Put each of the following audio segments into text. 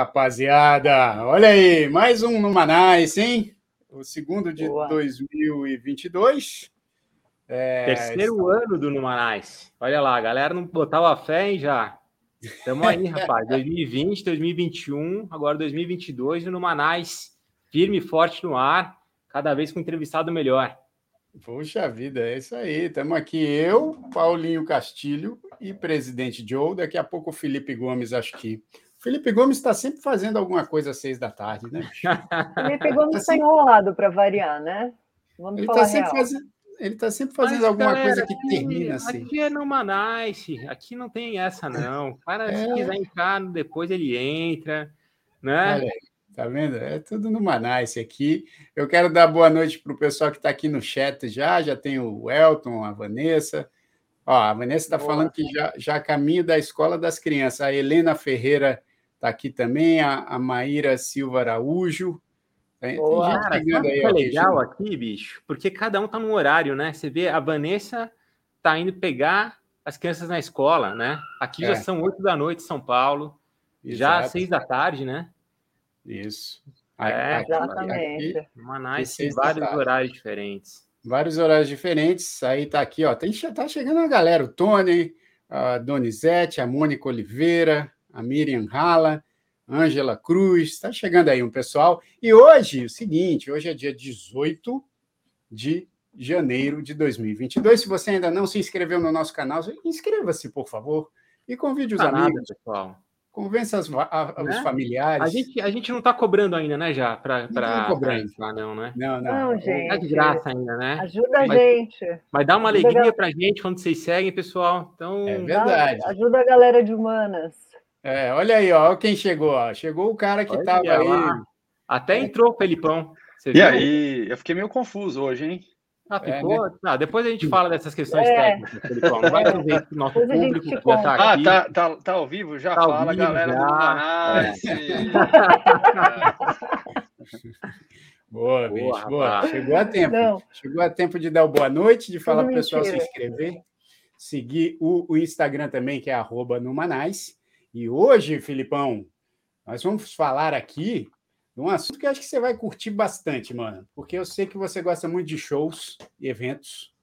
Rapaziada! Olha aí, mais um no Manais, hein? O segundo de Boa. 2022. É... Terceiro ano do Numanais. Olha lá, a galera não botava fé, hein, já. Estamos aí, rapaz. 2020, 2021, agora 2022 no Numanais. Firme e forte no ar, cada vez com um entrevistado melhor. Puxa vida, é isso aí. Estamos aqui eu, Paulinho Castilho e presidente Joe. Daqui a pouco o Felipe Gomes, acho que. Felipe Gomes está sempre fazendo alguma coisa às seis da tarde, né? Felipe Gomes está assim, enrolado para variar, né? Vamos ele está sempre, fazendo, ele tá sempre fazendo Mas, alguma galera, coisa que aqui, termina assim. Aqui é no Manice, aqui não tem essa, não. Para é. se quiser entrar, depois ele entra, né? Olha. Tá vendo? É tudo no Manaus aqui. Eu quero dar boa noite para o pessoal que está aqui no chat já. Já tem o Elton, a Vanessa. Ó, a Vanessa está falando que já, já caminho da escola das crianças. A Helena Ferreira está aqui também, a, a Maíra Silva Araújo. Tem, Boa, tem cara, sabe aí, é legal aqui, bicho? Porque cada um está num horário, né? Você vê, a Vanessa está indo pegar as crianças na escola, né? Aqui é. já são oito da noite em São Paulo, Exato. já seis da tarde, né? Isso. É, exatamente. Aqui, Manaus tem vários horários diferentes. Vários horários diferentes. Aí tá aqui, ó. Tem, tá chegando a galera, o Tony, a Donizete, a Mônica Oliveira, a Miriam Rala, Ângela Cruz. Está chegando aí um pessoal. E hoje, o seguinte, hoje é dia 18 de janeiro de 2022. Se você ainda não se inscreveu no nosso canal, inscreva-se, por favor. E convide os amigos. Nada, pessoal. Convença as, a, né? os familiares. A gente, a gente não está cobrando ainda, né, já? Para tá cobrando. Lá, não, né? Não, não. não gente. Tá de graça ainda, né? Ajuda a gente. Mas dá uma alegria para a gente quando vocês seguem, pessoal. Então, é verdade. Ajuda a galera de humanas. É, olha aí, ó, quem chegou. Ó. Chegou o cara que estava aí. Até entrou, Felipão. Você e viu? aí, eu fiquei meio confuso hoje, hein? Ah, ficou? É, né? ah, depois a gente fala dessas questões é. técnicas, Felipão. Não vai fazer que nosso público já está aqui. Ah, tá, tá, tá ao vivo? Já tá fala, vivo, galera já. do Manaus. boa, bicho, boa. Chegou a tempo. Não. Chegou a tempo de dar o boa noite, de falar para o pessoal se inscrever. Seguir o, o Instagram também, que é arroba Numanais. E hoje, Filipão, nós vamos falar aqui um assunto que eu acho que você vai curtir bastante, mano, porque eu sei que você gosta muito de shows e eventos.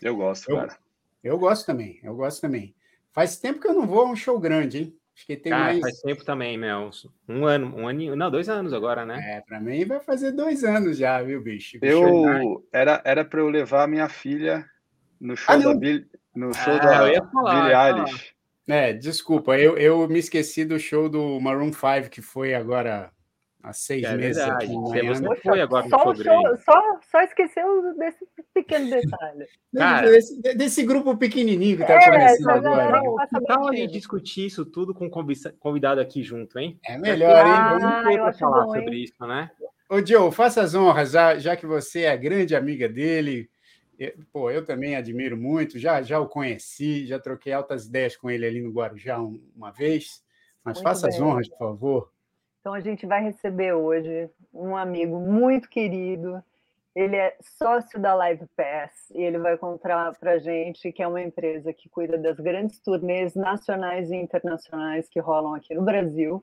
Eu gosto, eu, cara. Eu gosto também, eu gosto também. Faz tempo que eu não vou a um show grande, hein? Acho que tem cara, mais. Faz tempo também, Mel. Um ano, um ano, não, dois anos agora, né? É, para mim vai fazer dois anos já, viu, bicho? Eu era era para eu levar minha filha no show ah, da Bill, no show ah, da falar, Billie Eilish. É, desculpa, eu, eu me esqueci do show do Maroon 5 que foi agora há seis é meses verdade. aqui em Você foi agora só, no só, só, só esqueceu desse pequeno detalhe. Cara, desse, desse grupo pequenininho que está é, começando agora. Tal a gente discutir isso tudo com convidado aqui junto, hein? É melhor, hein? Ah, Vamos ter falar bom, sobre isso, né? Ô, Joe, faça as honras, já, já que você é grande amiga dele. Pô, eu também admiro muito, já, já o conheci, já troquei altas ideias com ele ali no Guarujá uma vez. Mas muito faça bem. as honras, por favor. Então a gente vai receber hoje um amigo muito querido. Ele é sócio da Live Pass e ele vai contar para a gente que é uma empresa que cuida das grandes turnês nacionais e internacionais que rolam aqui no Brasil.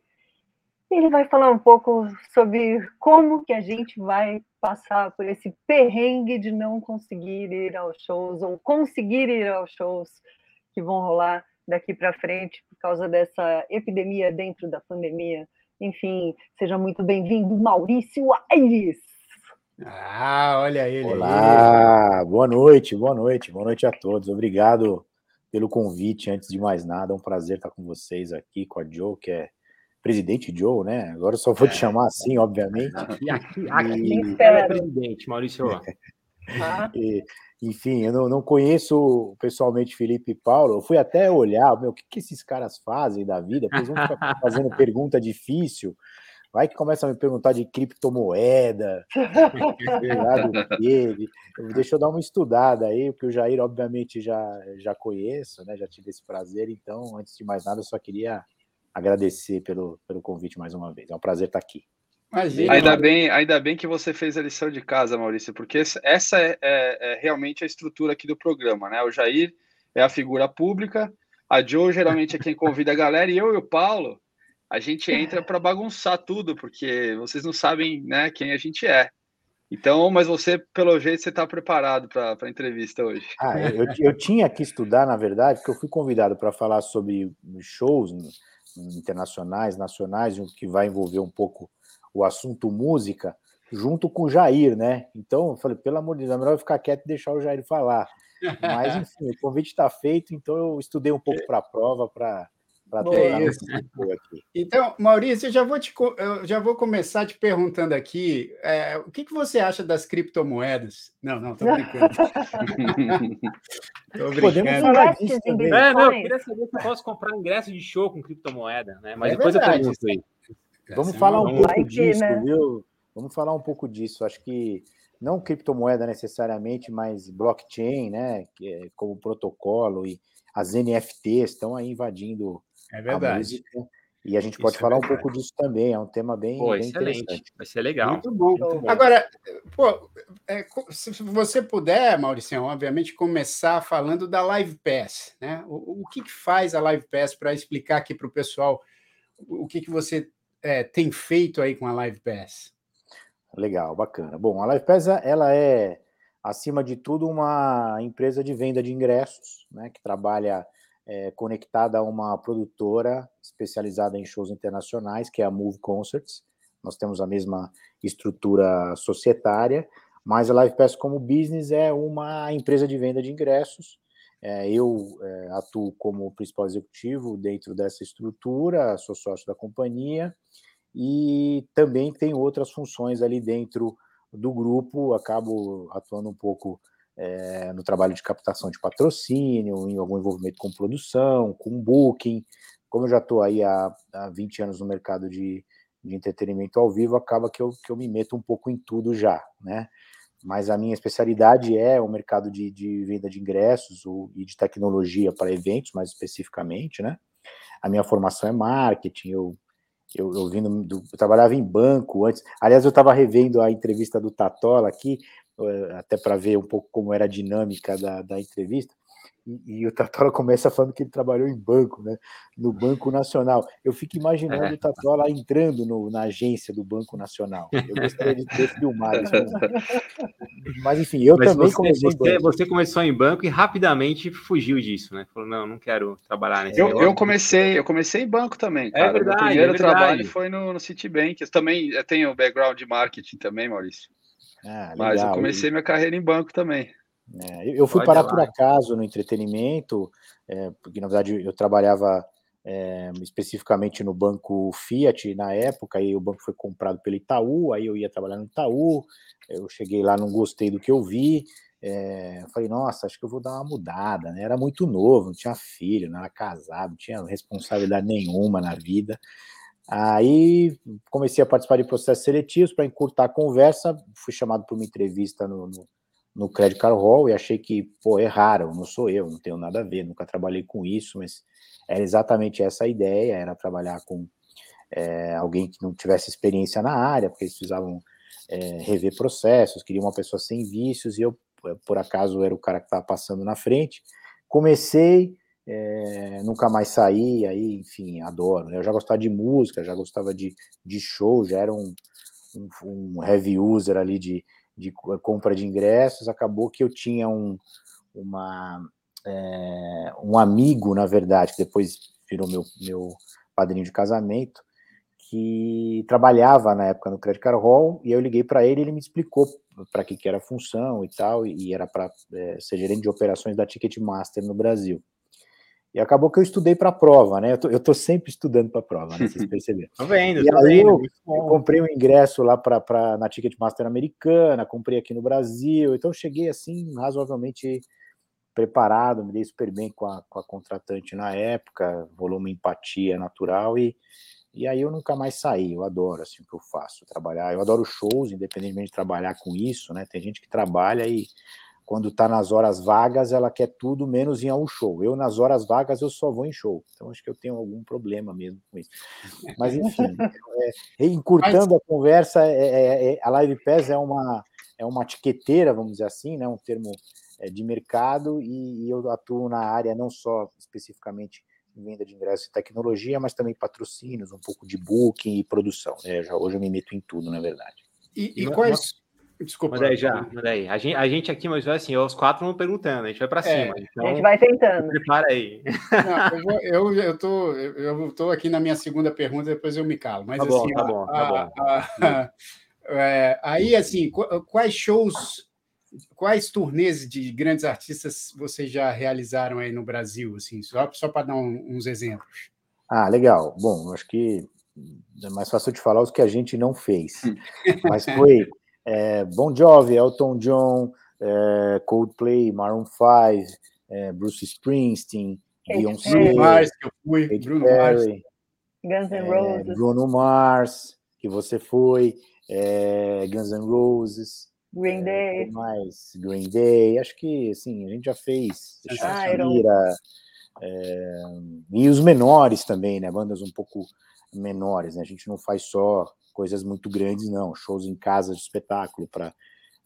Ele vai falar um pouco sobre como que a gente vai passar por esse perrengue de não conseguir ir aos shows ou conseguir ir aos shows que vão rolar daqui para frente por causa dessa epidemia dentro da pandemia. Enfim, seja muito bem-vindo, Maurício Aires. Ah, olha ele. Olá, boa noite, boa noite, boa noite a todos. Obrigado pelo convite, antes de mais nada. É um prazer estar com vocês aqui, com a Joe, que é presidente Joe, né? Agora eu só vou te é. chamar assim, obviamente. E aqui, aqui e... é presidente, Maurício. e, enfim, eu não, não, conheço pessoalmente Felipe e Paulo. Eu fui até olhar, meu, o que, que esses caras fazem da vida? Porque eles vão ficar fazendo pergunta difícil. Vai que começa a me perguntar de criptomoeda, dele. Deixa eu dar uma estudada aí, porque o Jair, obviamente, já, já conheço, né? Já tive esse prazer. Então, antes de mais nada, eu só queria agradecer pelo, pelo convite mais uma vez. É um prazer estar aqui. Imagina, ainda, bem, ainda bem que você fez a lição de casa, Maurício, porque essa é, é, é, realmente a estrutura aqui do programa, né? O Jair é a figura pública, A Joe geralmente é quem convida a galera e eu e o Paulo, a gente entra para bagunçar tudo, porque vocês não sabem né, quem a gente é. Então, mas você, pelo jeito, você está preparado para a entrevista hoje. Ah, eu, eu tinha que estudar, na verdade, porque eu fui convidado para falar sobre shows internacionais, nacionais, que vai envolver um pouco o assunto música, junto com o Jair, né? Então, eu falei, pelo amor de Deus, é melhor eu ficar quieto e deixar o Jair falar. Mas, enfim, o convite está feito, então eu estudei um pouco para a prova para é isso. Então, Maurício, eu já vou, te, eu já vou começar te perguntando aqui é, o que, que você acha das criptomoedas? Não, não, estou brincando. tô brincando. Podemos falar disso também. É, não, eu queria saber se eu posso comprar ingresso de show com criptomoeda, né? Mas é depois verdade. eu pergunto aí. Vamos falar um pouco disso, né? viu? Vamos falar um pouco disso. Acho que não criptomoeda necessariamente, mas blockchain, né? Que é como protocolo e as NFTs estão aí invadindo é verdade. música. E a gente pode Isso é falar é um pouco disso também, é um tema bem, pô, bem interessante. Vai ser legal. Muito bom. Muito bom. Agora, pô, é, se você puder, Maurício, obviamente, começar falando da Live Pass. Né? O, o que, que faz a Live Pass para explicar aqui para o pessoal o que, que você é, tem feito aí com a Live Pass? Legal, bacana. Bom, a Live Pass ela é, acima de tudo, uma empresa de venda de ingressos, né, que trabalha é, conectada a uma produtora especializada em shows internacionais, que é a Move Concerts. Nós temos a mesma estrutura societária, mas a Live Pass como business é uma empresa de venda de ingressos. É, eu é, atuo como principal executivo dentro dessa estrutura, sou sócio da companhia e também tenho outras funções ali dentro do grupo, acabo atuando um pouco é, no trabalho de captação de patrocínio, em algum envolvimento com produção, com booking. Como eu já estou aí há, há 20 anos no mercado de, de entretenimento ao vivo, acaba que eu, que eu me meto um pouco em tudo já, né? Mas a minha especialidade é o mercado de, de venda de ingressos e de tecnologia para eventos, mais especificamente, né? A minha formação é marketing, eu eu, eu, vindo do, eu trabalhava em banco antes. Aliás, eu estava revendo a entrevista do Tatola aqui, até para ver um pouco como era a dinâmica da, da entrevista. E, e, o Tatola começa falando que ele trabalhou em banco, né? No Banco Nacional. Eu fico imaginando é. o Tatola entrando no, na agência do Banco Nacional. Eu gostaria de ter filmado isso. Mas enfim, eu Mas também você, comecei. Você, você, começou em banco e rapidamente fugiu disso, né? Falou, não, não quero trabalhar nesse eu, eu comecei, eu comecei em banco também. É cara. É verdade. O primeiro é verdade. trabalho foi no, no Citibank. Eu também eu tenho background de marketing também, Maurício. Ah, Mas eu comecei minha carreira em banco também. É, eu fui Pode parar lá. por acaso no entretenimento, é, porque na verdade eu trabalhava é, especificamente no banco Fiat na época, aí o banco foi comprado pelo Itaú, aí eu ia trabalhar no Itaú, eu cheguei lá, não gostei do que eu vi, é, falei, nossa, acho que eu vou dar uma mudada, né? Era muito novo, não tinha filho, não era casado, não tinha responsabilidade nenhuma na vida. Aí comecei a participar de processos seletivos para encurtar a conversa, fui chamado para uma entrevista no, no no Credit Card Hall e achei que, pô, erraram, não sou eu, não tenho nada a ver, nunca trabalhei com isso, mas era exatamente essa a ideia, era trabalhar com é, alguém que não tivesse experiência na área, porque eles precisavam é, rever processos, queriam uma pessoa sem vícios, e eu, por acaso, era o cara que estava passando na frente. Comecei, é, nunca mais saí, aí, enfim, adoro. Né? Eu já gostava de música, já gostava de, de show, já era um, um, um heavy user ali de, de compra de ingressos, acabou que eu tinha um, uma, é, um amigo, na verdade, que depois virou meu, meu padrinho de casamento, que trabalhava na época no Credit Card Hall, e eu liguei para ele ele me explicou para que, que era a função e tal, e era para é, ser gerente de operações da Ticketmaster no Brasil. E acabou que eu estudei para a prova, né? Eu tô, eu tô sempre estudando para a prova, né? Vocês perceberam. tô vendo, e tô aí vendo. Eu, eu, comprei um ingresso lá para na Ticketmaster americana, comprei aqui no Brasil, então cheguei assim razoavelmente preparado, me dei super bem com a, com a contratante na época, rolou uma empatia natural e, e aí eu nunca mais saí, eu adoro assim o que eu faço, trabalhar, eu adoro shows, independentemente de trabalhar com isso, né? Tem gente que trabalha e quando está nas horas vagas, ela quer tudo menos ir a um show. Eu, nas horas vagas, eu só vou em show. Então, acho que eu tenho algum problema mesmo com isso. Mas, enfim, é, encurtando Mas... a conversa, é, é, é, a Live Pass é uma, é uma etiqueteira, vamos dizer assim, né, um termo é, de mercado e, e, eu atuo na área não só especificamente em venda de ingressos e tecnologia, mas também patrocínios, um pouco de booking e produção. Né? Já, hoje eu me meto em tudo, na verdade. E, e quais, Desculpa. Manda aí já, manda aí. A gente, a gente aqui, mas assim, os quatro vão perguntando, a gente vai para é, cima. Então, a gente vai tentando. Prepara aí. Não, eu, vou, eu, eu, tô, eu tô aqui na minha segunda pergunta, depois eu me calo. Mas, tá bom, assim, tá bom, tá bom. A, a, é, aí, assim, quais shows, quais turnês de grandes artistas vocês já realizaram aí no Brasil, assim, só, só para dar um, uns exemplos? Ah, legal. Bom, acho que é mais fácil de falar os que a gente não fez. Mas foi é, Bon Jovi, Elton John, é, Coldplay, Maroon 5, é, Bruce Springsteen, Beyoncé, Bruno Mars, que eu fui, Bruno Perry, Mars. Guns N' é, Roses, Bruno Mars, que você foi, é, Guns N' Roses, Green Day, mais Green Day, acho que assim a gente já fez Shakira, e os menores também, né? Bandas um pouco menores, né? A gente não faz só coisas muito grandes, não. Shows em casa de espetáculo para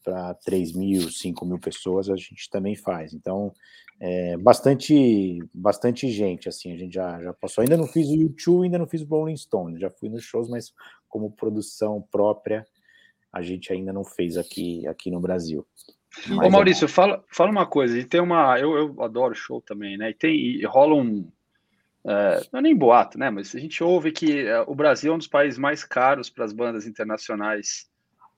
para 3 mil, 5 mil pessoas, a gente também faz. Então, é, bastante bastante gente, assim, a gente já, já passou. Ainda não fiz o YouTube, ainda não fiz o Rolling Stone, já fui nos shows, mas como produção própria, a gente ainda não fez aqui, aqui no Brasil. Mas Ô Maurício, é... fala, fala uma coisa, e tem uma. Eu, eu adoro show também, né? E tem e rola um, é, não é nem boato, né? Mas a gente ouve que é, o Brasil é um dos países mais caros para as bandas internacionais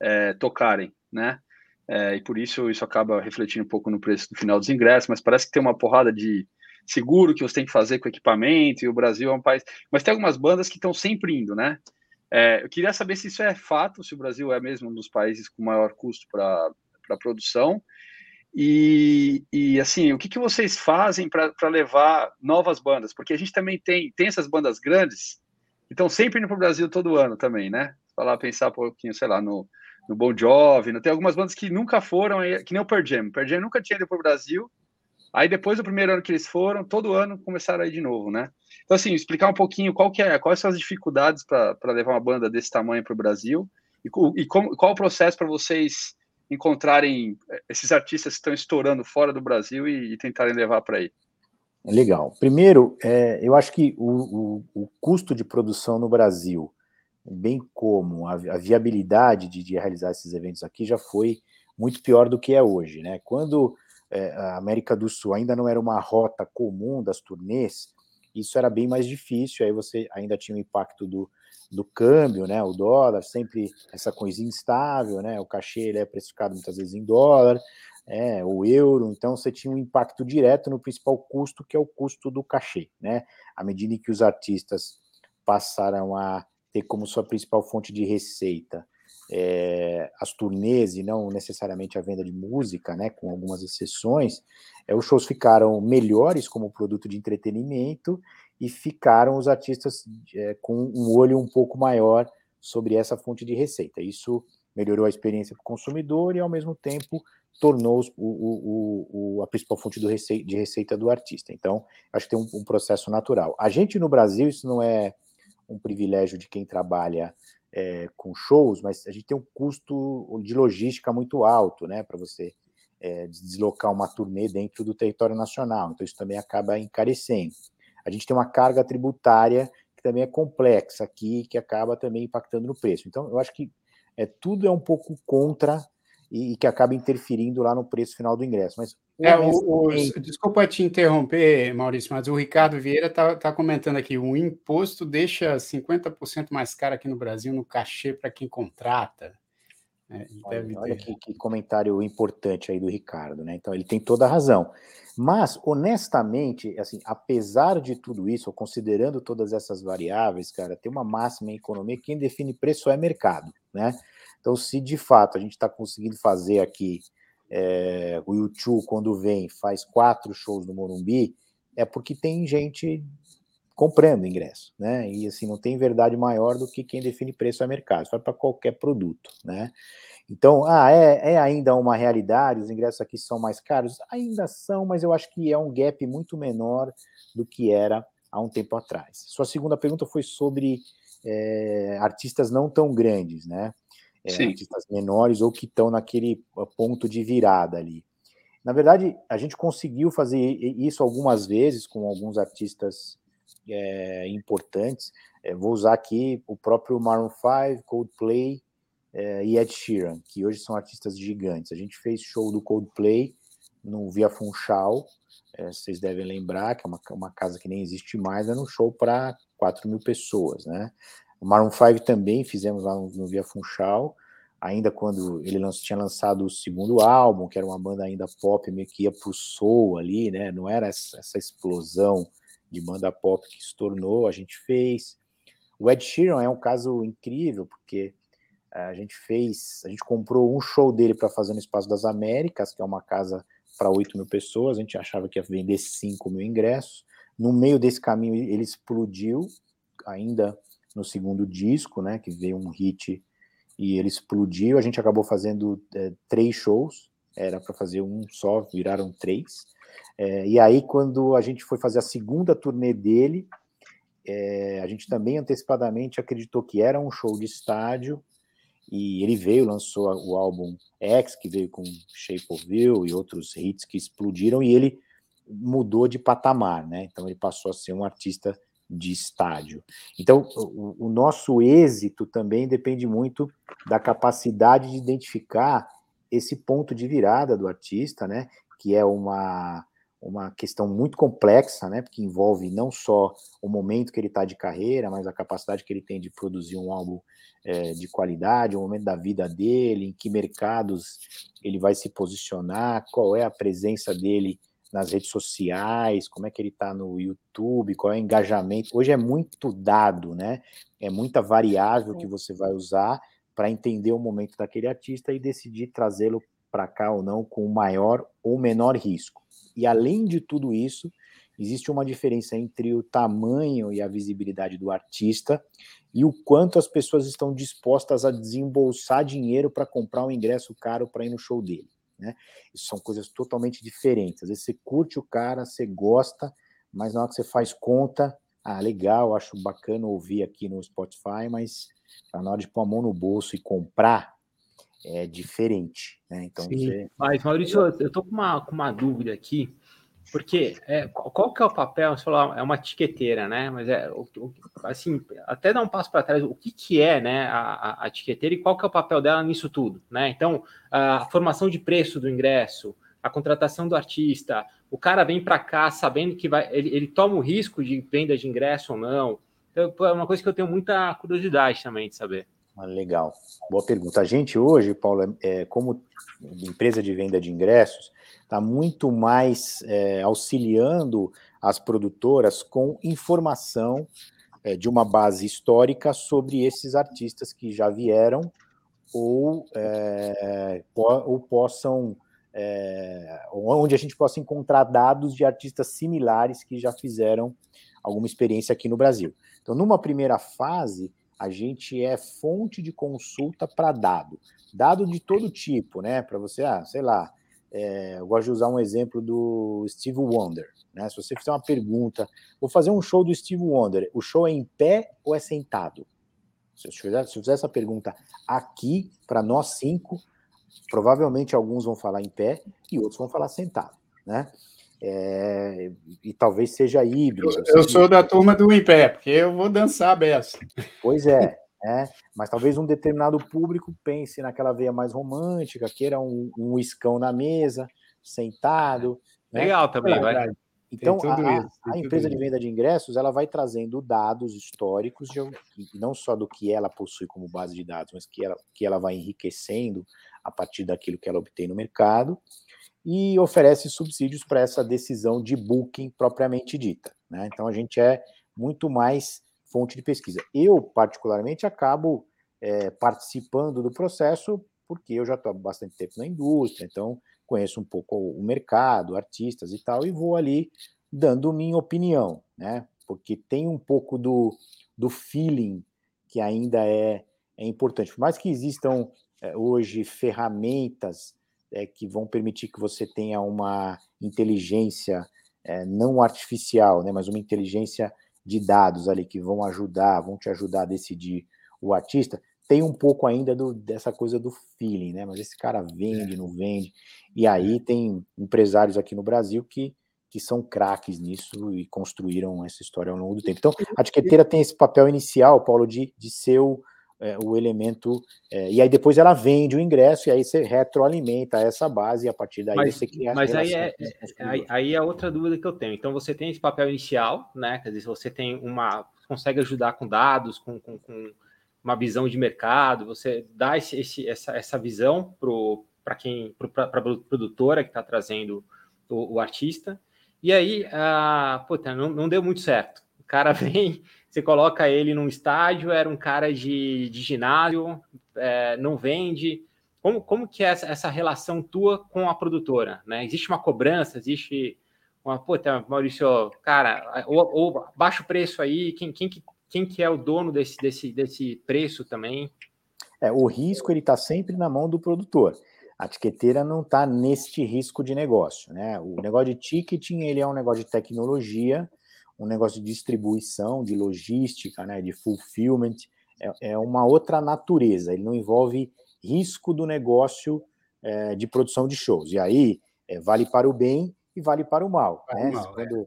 é, tocarem, né? É, e por isso isso acaba refletindo um pouco no preço do final dos ingressos, mas parece que tem uma porrada de seguro que você tem que fazer com equipamento, e o Brasil é um país. Mas tem algumas bandas que estão sempre indo, né? Eu queria saber se isso é fato, se o Brasil é mesmo um dos países com maior custo para produção, e, e, assim, o que, que vocês fazem para levar novas bandas? Porque a gente também tem, tem essas bandas grandes que estão sempre indo para o Brasil todo ano também, né? Falar, pensar um pouquinho, sei lá, no, no Bon Jovi, tem algumas bandas que nunca foram, que nem o Pearl Jam. Pearl Jam nunca tinha ido para o Brasil, aí depois do primeiro ano que eles foram, todo ano começaram a ir de novo, né? Então, assim, explicar um pouquinho qual que é, quais são as dificuldades para levar uma banda desse tamanho para o Brasil e, e como, qual o processo para vocês encontrarem eh, esses artistas que estão estourando fora do Brasil e, e tentarem levar para aí? Legal. Primeiro, é, eu acho que o, o, o, custo de produção no Brasil, bem como a, a viabilidade de, de, realizar esses eventos aqui, já foi muito pior do que é hoje. Né? Quando é, a América do Sul ainda não era uma rota comum das turnês, isso era bem mais difícil, aí você ainda tinha o impacto do, do câmbio, né? O dólar, sempre essa coisinha instável, né? O cachê ele é precificado muitas vezes em dólar, é, o euro, então você tinha um impacto direto no principal custo, que é o custo do cachê, né? À medida que os artistas passaram a ter como sua principal fonte de receita é, as turnês e não necessariamente a venda de música, né, com algumas exceções, é, os shows ficaram melhores como produto de entretenimento e ficaram os artistas é, com um olho um pouco maior sobre essa fonte de receita. Isso melhorou a experiência para o consumidor e, ao mesmo tempo, tornou o, o, o, a principal fonte receita, de receita do artista. Então, acho que tem um, um, processo natural. A gente no Brasil, isso não é um privilégio de quem trabalha é, com shows, mas a gente tem um custo de logística muito alto, né, para você é, deslocar uma turnê dentro do território nacional. Então, isso também acaba encarecendo a gente tem uma carga tributária que também é complexa aqui, que acaba também impactando no preço. Então, eu acho que é, tudo é um pouco contra e, e que acaba interferindo lá no preço final do ingresso. Mas é, o, o, desculpa te interromper, Maurício, mas o Ricardo Vieira está tá comentando aqui: o imposto deixa 50% mais caro aqui no Brasil no cachê para quem contrata. É, olha, olha que, que, comentário importante aí do Ricardo, né? Então ele tem toda a razão. Mas, honestamente, assim, apesar de tudo isso, considerando todas essas variáveis, cara, tem uma máxima em economia: quem define preço é mercado, né? Então, se de fato a gente está conseguindo fazer aqui é, o YouTube, quando vem, faz quatro shows no Morumbi, é porque tem gente comprando ingresso, né? E assim, não tem verdade maior do que quem define preço é mercado, vai para qualquer produto, né? Então, ah, é, é ainda uma realidade, os ingressos aqui são mais caros? Ainda são, mas eu acho que é um gap muito menor do que era há um tempo atrás. Sua segunda pergunta foi sobre é, artistas não tão grandes, né? É, artistas menores ou que estão naquele ponto de virada ali. Na verdade, a gente conseguiu fazer isso algumas vezes com alguns artistas é, importantes. É, vou usar aqui o próprio Maroon 5, Coldplay é, e Ed Sheeran, que hoje são artistas gigantes. A gente fez show do Coldplay no Via Funchal, vocês devem lembrar que é uma, uma casa que nem existe mais, era um show para 4 mil pessoas, né? O Maroon 5 também fizemos lá no, no Via Funchal, ainda quando ele lanç, tinha lançado o segundo álbum, que era uma banda ainda pop, meio que ia pro soul ali, né? Não era essa, essa explosão de banda pop que se tornou, a gente fez. O Ed Sheeran é um caso incrível, porque eh, a gente fez, a gente comprou um show dele para fazer no Espaço das Américas, que é uma casa para 8 mil pessoas, a gente achava que ia vender 5 mil ingressos. No meio desse caminho, ele explodiu, ainda no segundo disco, né, que veio um hit e ele explodiu. A gente acabou fazendo é, três shows, era para fazer um só, viraram três. É, e aí, quando a gente foi fazer a segunda turnê dele, é, a gente também antecipadamente acreditou que era um show de estádio, e ele veio, lançou o álbum X, que veio com Shape of You e outros hits que explodiram, e ele mudou de patamar, né? Então ele passou a ser um artista de estádio. Então, o, o, nosso êxito também depende muito da capacidade de identificar esse ponto de virada do artista, né? Que é uma, uma questão muito complexa, né? Porque envolve não só o momento que ele está de carreira, mas a capacidade que ele tem de produzir um álbum é, de qualidade, o momento da vida dele, em que mercados ele vai se posicionar, qual é a presença dele nas redes sociais, como é que ele está no YouTube, qual é o engajamento. Hoje é muito dado, né? É muita variável que você vai usar para entender o momento daquele artista e decidir trazê-lo para cá ou não com maior ou menor risco. E além de tudo isso, existe uma diferença entre o tamanho e a visibilidade do artista e o quanto as pessoas estão dispostas a desembolsar dinheiro para comprar um ingresso caro para ir no show dele. Né? Isso são coisas totalmente diferentes. Às vezes você curte o cara, você gosta, mas na hora que você faz conta, ah, legal, acho bacana ouvir aqui no Spotify, mas na hora de pôr a mão no bolso e comprar, é diferente. Né? Então, Sim, você... Mas, Maurício, eu estou com uma, com uma dúvida aqui. Porque é, qual que é o papel? Você falou, é uma etiqueteira, né? Mas é assim, até dar um passo para trás, o que, que é né, a, a, etiqueteira e qual que é o papel dela nisso tudo, né? Então, a formação de preço do ingresso, a contratação do artista, o cara vem para cá sabendo que vai, ele, ele toma o risco de venda de ingresso ou não. Então, é uma coisa que eu tenho muita curiosidade também de saber. Ah, legal, boa pergunta. A gente hoje, Paulo, é, como empresa de venda de ingressos, está muito mais é, auxiliando as produtoras com informação é, de uma base histórica sobre esses artistas que já vieram ou, é, ou possam é, onde a gente possa encontrar dados de artistas similares que já fizeram alguma experiência aqui no Brasil. Então, numa primeira fase, a gente é fonte de consulta para dado, dado de todo tipo, né? Para você, ah, sei lá, é, eu gosto de usar um exemplo do Steve Wonder. Né? Se você fizer uma pergunta, vou fazer um show do Steve Wonder, o show é em pé ou é sentado? Se eu fizer, se eu fizer essa pergunta aqui, para nós cinco, provavelmente alguns vão falar em pé e outros vão falar sentado. Né? É, e talvez seja híbrido. Eu, eu sou da turma do em pé, porque eu vou dançar a beça. Pois é, né? Mas talvez um determinado público pense naquela veia mais romântica, queira um, um iscão na mesa, sentado. Né? Legal né? também, vai. Então, a, isso, a empresa de venda de ingressos ela vai trazendo dados históricos, de, não só do que ela possui como base de dados, mas que ela, que ela vai enriquecendo a partir daquilo que ela obtém no mercado, e oferece subsídios para essa decisão de booking propriamente dita. Né? Então, a gente é muito mais fonte de pesquisa. Eu, particularmente, acabo é, participando do processo porque eu já estou há bastante tempo na indústria, então conheço um pouco o mercado, artistas e tal, e vou ali dando minha opinião, né? Porque tem um pouco do, do feeling que ainda é, é importante. Por mais que existam é, hoje ferramentas é, que vão permitir que você tenha uma inteligência é, não artificial, né, mas uma inteligência de dados ali que vão ajudar, vão te ajudar a decidir o artista, tem um pouco ainda do, dessa coisa do feeling, né? Mas esse cara vende, não vende. E aí tem empresários aqui no Brasil que, que são craques nisso e construíram essa história ao longo do tempo. Então, a etiqueteira tem esse papel inicial, Paulo, de, de ser o, é, o elemento. É, e aí depois ela vende o ingresso e aí você retroalimenta essa base e a partir daí mas, você cria. Mas aí é, aí, aí é outra dúvida que eu tenho. Então você tem esse papel inicial, né? Quer dizer, você tem uma. consegue ajudar com dados, com, com, com uma visão de mercado, você dá esse, esse, essa, essa visão para quem, para a produtora que está trazendo o, o, artista, e aí, ah, puta, não, não deu muito certo. O cara vem, você coloca ele num estádio, era um cara de, de ginásio, é, não vende. Como, como que é essa, essa relação tua com a produtora? Né? Existe uma cobrança, existe uma, puta, Maurício, cara, ou, ou baixo preço aí, quem, quem que quem que é o dono desse, desse, desse preço também? É, o risco ele está sempre na mão do produtor. A etiqueteira não está neste risco de negócio, né? O negócio de ticketing ele é um negócio de tecnologia, um negócio de distribuição, de logística, né? De fulfillment, é, é uma outra natureza. Ele não envolve risco do negócio é, de produção de shows. E aí é, vale para o bem e vale para o mal. Né? mal Quando, é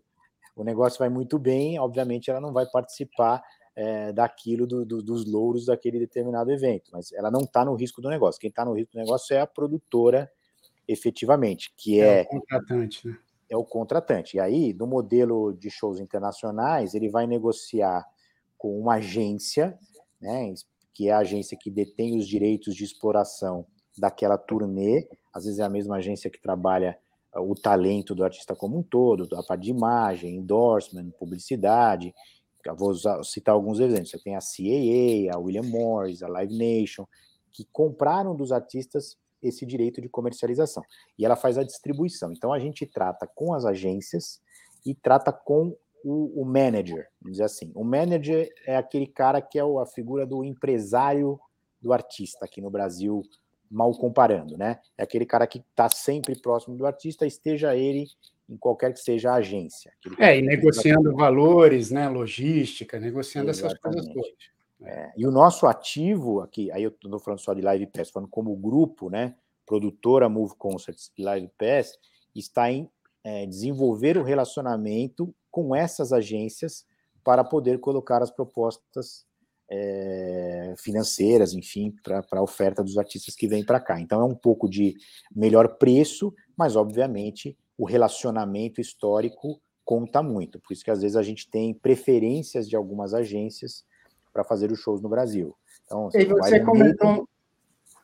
o negócio vai muito bem, obviamente ela não vai participar é, daquilo do, do, dos louros daquele determinado evento, mas ela não está no risco do negócio. Quem está no risco do negócio é a produtora, efetivamente, que é, é o contratante, né? É o contratante. E aí, no modelo de shows internacionais, ele vai negociar com uma agência, né, que é a agência que detém os direitos de exploração daquela turnê. Às vezes é a mesma agência que trabalha o talento do artista como um todo, a parte de imagem, endorsement, publicidade. Eu vou usar, citar alguns exemplos. Você tem a CAA, a William Morris, a Live Nation, que compraram dos artistas esse direito de comercialização. E ela faz a distribuição. Então a gente trata com as agências e trata com o, o manager, vamos dizer assim. O manager é aquele cara que é a figura do empresário do artista aqui no Brasil, mal comparando, né? É aquele cara que está sempre próximo do artista, esteja ele em qualquer que seja a agência. É, e negociando valores, né? Logística, negociando Exatamente. essas coisas todas. É, e o nosso ativo aqui, aí eu estou falando só de Live Pass, falando como grupo, né? Produtora Move Concerts e Live Pass, está em é, desenvolver o relacionamento com essas agências para poder colocar as propostas é, financeiras, enfim, para a oferta dos artistas que vêm para cá. Então é um pouco de melhor preço, mas obviamente o relacionamento histórico conta muito. Por isso que às vezes a gente tem preferências de algumas agências para fazer os shows no Brasil. Então, e você comentou. Maiden...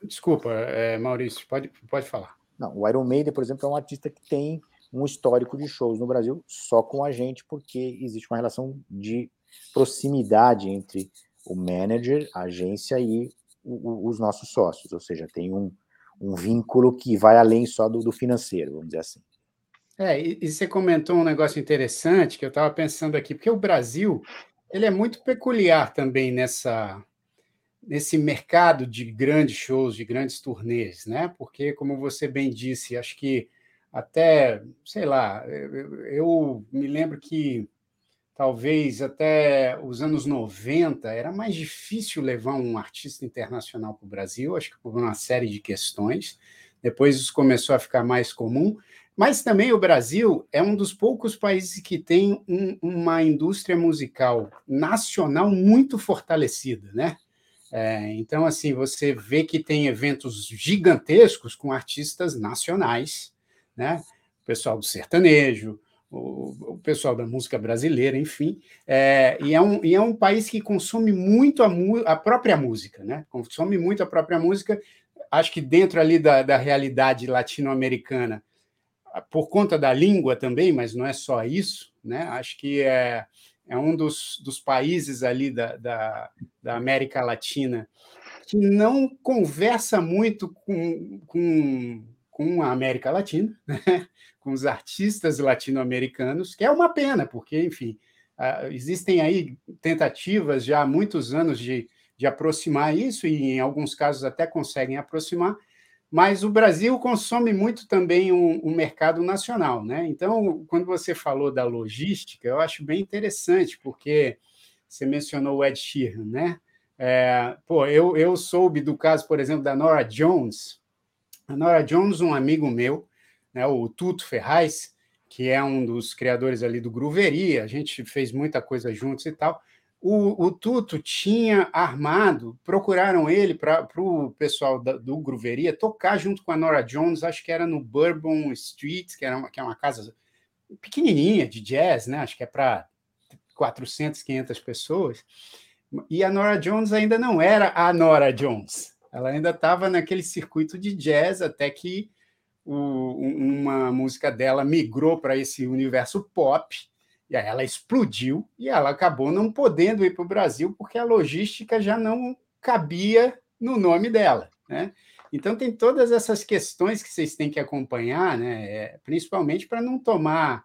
Desculpa, é, Maurício, pode, pode falar. Não, o Iron Maiden, por exemplo, é um artista que tem um histórico de shows no Brasil só com a gente, porque existe uma relação de proximidade entre o manager, a agência e o, o, os nossos sócios, ou seja, tem um, um vínculo que vai além só do, do financeiro, vamos dizer assim. É, e, e, você comentou um negócio interessante que eu estava pensando aqui, porque o Brasil ele é muito peculiar também nessa nesse mercado de grandes shows, de grandes turnês, né? Porque, como você bem disse, acho que até, sei lá, eu, eu me lembro que talvez até os anos 90, era mais difícil levar um artista internacional para o Brasil, acho que por uma série de questões. Depois isso começou a ficar mais comum. Mas também o Brasil é um dos poucos países que tem um, uma indústria musical nacional muito fortalecida, né? É, então, assim, você vê que tem eventos gigantescos com artistas nacionais, né? O pessoal do sertanejo, o, o pessoal da música brasileira, enfim. É, e, é um, e é um país que consome muito a, a própria música, né? Consome muito a própria música. Acho que dentro ali da, da realidade latino-americana, por conta da língua também, mas não é só isso, né? Acho que é, é um dos, dos países ali da, da, da América Latina que não conversa muito com, com, com a América Latina, né? com os artistas latino-americanos, que é uma pena, porque, enfim, existem aí tentativas já há muitos anos de, de aproximar isso, e em alguns casos até conseguem aproximar, mas o Brasil consome muito também um, um, mercado nacional, né? Então, quando você falou da logística, eu acho bem interessante, porque você mencionou o Ed Sheeran, né? É, pô, eu, eu soube do caso, por exemplo, da Nora Jones. A Nora Jones, um amigo meu, né, o Tuto Ferraz, que é um dos criadores ali do Grooveria, a gente fez muita coisa juntos e tal. O, o Tuto tinha armado, procuraram ele para o pessoal da, do Grooveria tocar junto com a Nora Jones, acho que era no Bourbon Street, que, era uma, que é uma casa pequenininha de jazz, né? acho que é para 400, 500 pessoas. E a Nora Jones ainda não era a Nora Jones, ela ainda estava naquele circuito de jazz até que o, uma música dela migrou para esse universo pop, e aí ela explodiu, e ela acabou não podendo ir para o Brasil porque a logística já não cabia no nome dela. Né? Então, tem todas essas questões que vocês têm que acompanhar, né? É, principalmente para não tomar,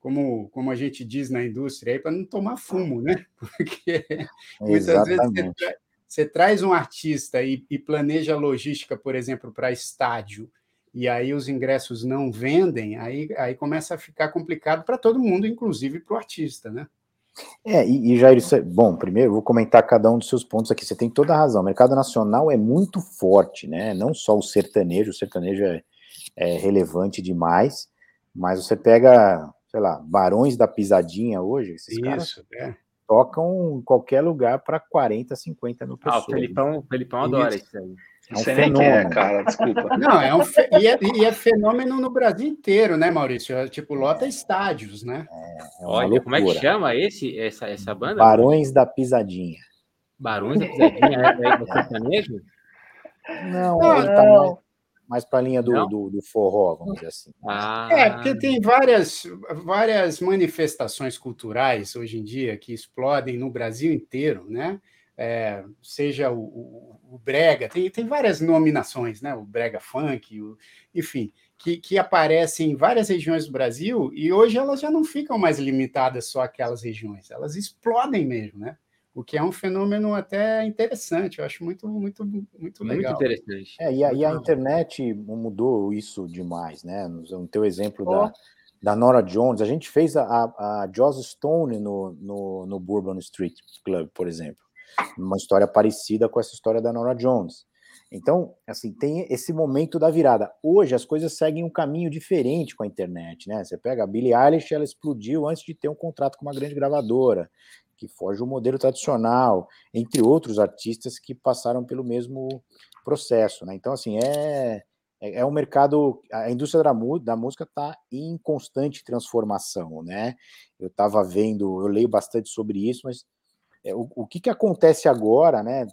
como, como a gente diz na indústria, para não tomar fumo, né? Porque muitas vezes você, tra você, traz um artista e, e planeja logística, por exemplo, para estádio, e aí os ingressos não vendem, aí, aí começa a ficar complicado para todo mundo, inclusive para o artista, né? É, e, e Jair, é, bom, primeiro vou comentar cada um dos seus pontos aqui. Você tem toda a razão. O mercado nacional é muito forte, né? Não só o sertanejo, o sertanejo é, é relevante demais, mas você pega, sei lá, Barões da Pisadinha hoje, esses Isso, caras é. tocam em qualquer lugar para 40, 50 mil pessoas. Ah, o Felipão, o Felipão adora isso aí. É um fenômeno. É, cara, desculpa. Não, é um fe... e, é, e, é, fenômeno no Brasil inteiro, né, Maurício? É, tipo, lota estádios, né? É, é Olha, loucura. como é que chama esse, essa, essa banda? Barões da Pisadinha. Barões da Pisadinha? é, é sertanejo? Não, não, ele tá mais, mais para a linha do, do, do, forró, vamos dizer assim. Ah. É, porque tem várias, várias manifestações culturais hoje em dia que explodem no Brasil inteiro, né? É, seja o, o, o, Brega, tem, tem várias nominações, né? o Brega Funk, o, enfim, que, que aparecem em várias regiões do Brasil e hoje elas já não ficam mais limitadas só àquelas regiões, elas explodem mesmo, né? O que é um fenômeno até interessante, eu acho muito, muito, muito legal. Muito interessante. É, e, a, e a internet mudou isso demais, né? No teu exemplo oh. da, da Nora Jones, a gente fez a, a, a Joss Stone no, no, no Bourbon Street Club, por exemplo uma história parecida com essa história da Nora Jones. Então, assim, tem esse momento da virada. Hoje as coisas seguem um caminho diferente com a internet, né? Você pega a Billie Eilish, ela explodiu antes de ter um contrato com uma grande gravadora, que foge o modelo tradicional, entre outros artistas que passaram pelo mesmo processo, né? Então, assim, é é, é um mercado, a indústria da, da música está em constante transformação, né? Eu estava vendo, eu leio bastante sobre isso, mas é, o, o que, que acontece agora, né,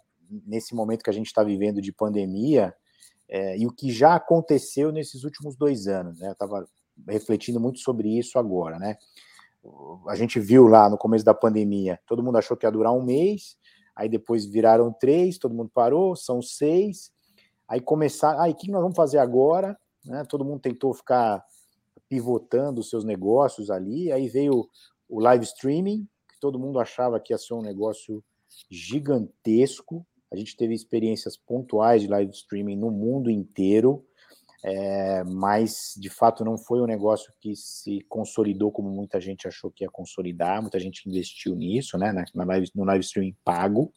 nesse momento que a gente está vivendo de pandemia, é, e o que já aconteceu nesses últimos dois anos, né? Eu estava refletindo muito sobre isso agora, né? A gente viu lá no começo da pandemia, todo mundo achou que ia durar um mês, aí depois viraram três, todo mundo parou, são seis, aí começar, aí ah, o que nós vamos fazer agora? Né? Todo mundo tentou ficar pivotando os seus negócios ali, aí veio o live streaming, que todo mundo achava que ia ser um negócio gigantesco. A gente teve experiências pontuais de live streaming no mundo inteiro, é, mas de fato não foi um negócio que se consolidou como muita gente achou que ia consolidar, muita gente investiu nisso, né, na, live, no live streaming pago.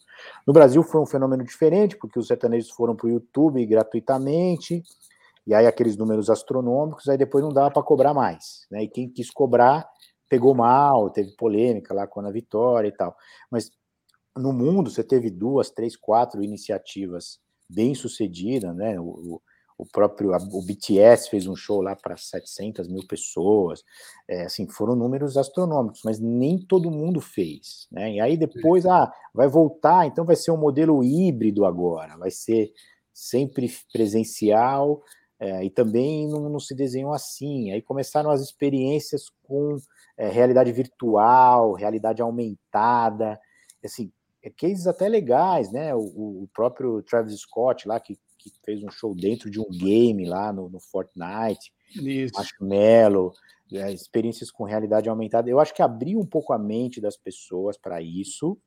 No Brasil foi um fenômeno diferente, porque os sertanejos foram para o YouTube gratuitamente, e aí aqueles números astronômicos, aí depois não dava para cobrar mais, né, e quem quis cobrar pegou mal, teve polêmica lá com a Vitória e tal. Mas no mundo você teve duas, três, quatro iniciativas bem sucedidas, né? O, o próprio o BTS fez um show lá para 700 mil pessoas, é, assim foram números astronômicos, mas nem todo mundo fez, né? E aí depois ah vai voltar, então vai ser um modelo híbrido agora, vai ser sempre presencial é, e também não, não se desenhou assim. Aí começaram as experiências com é, realidade virtual, realidade aumentada, assim, é cases até legais, né? O, o, próprio Travis Scott lá, que, que fez um show dentro de um game lá no, no Fortnite, Isso. Marshmallow, é, experiências com realidade aumentada. Eu acho que abriu um pouco a mente das pessoas para isso,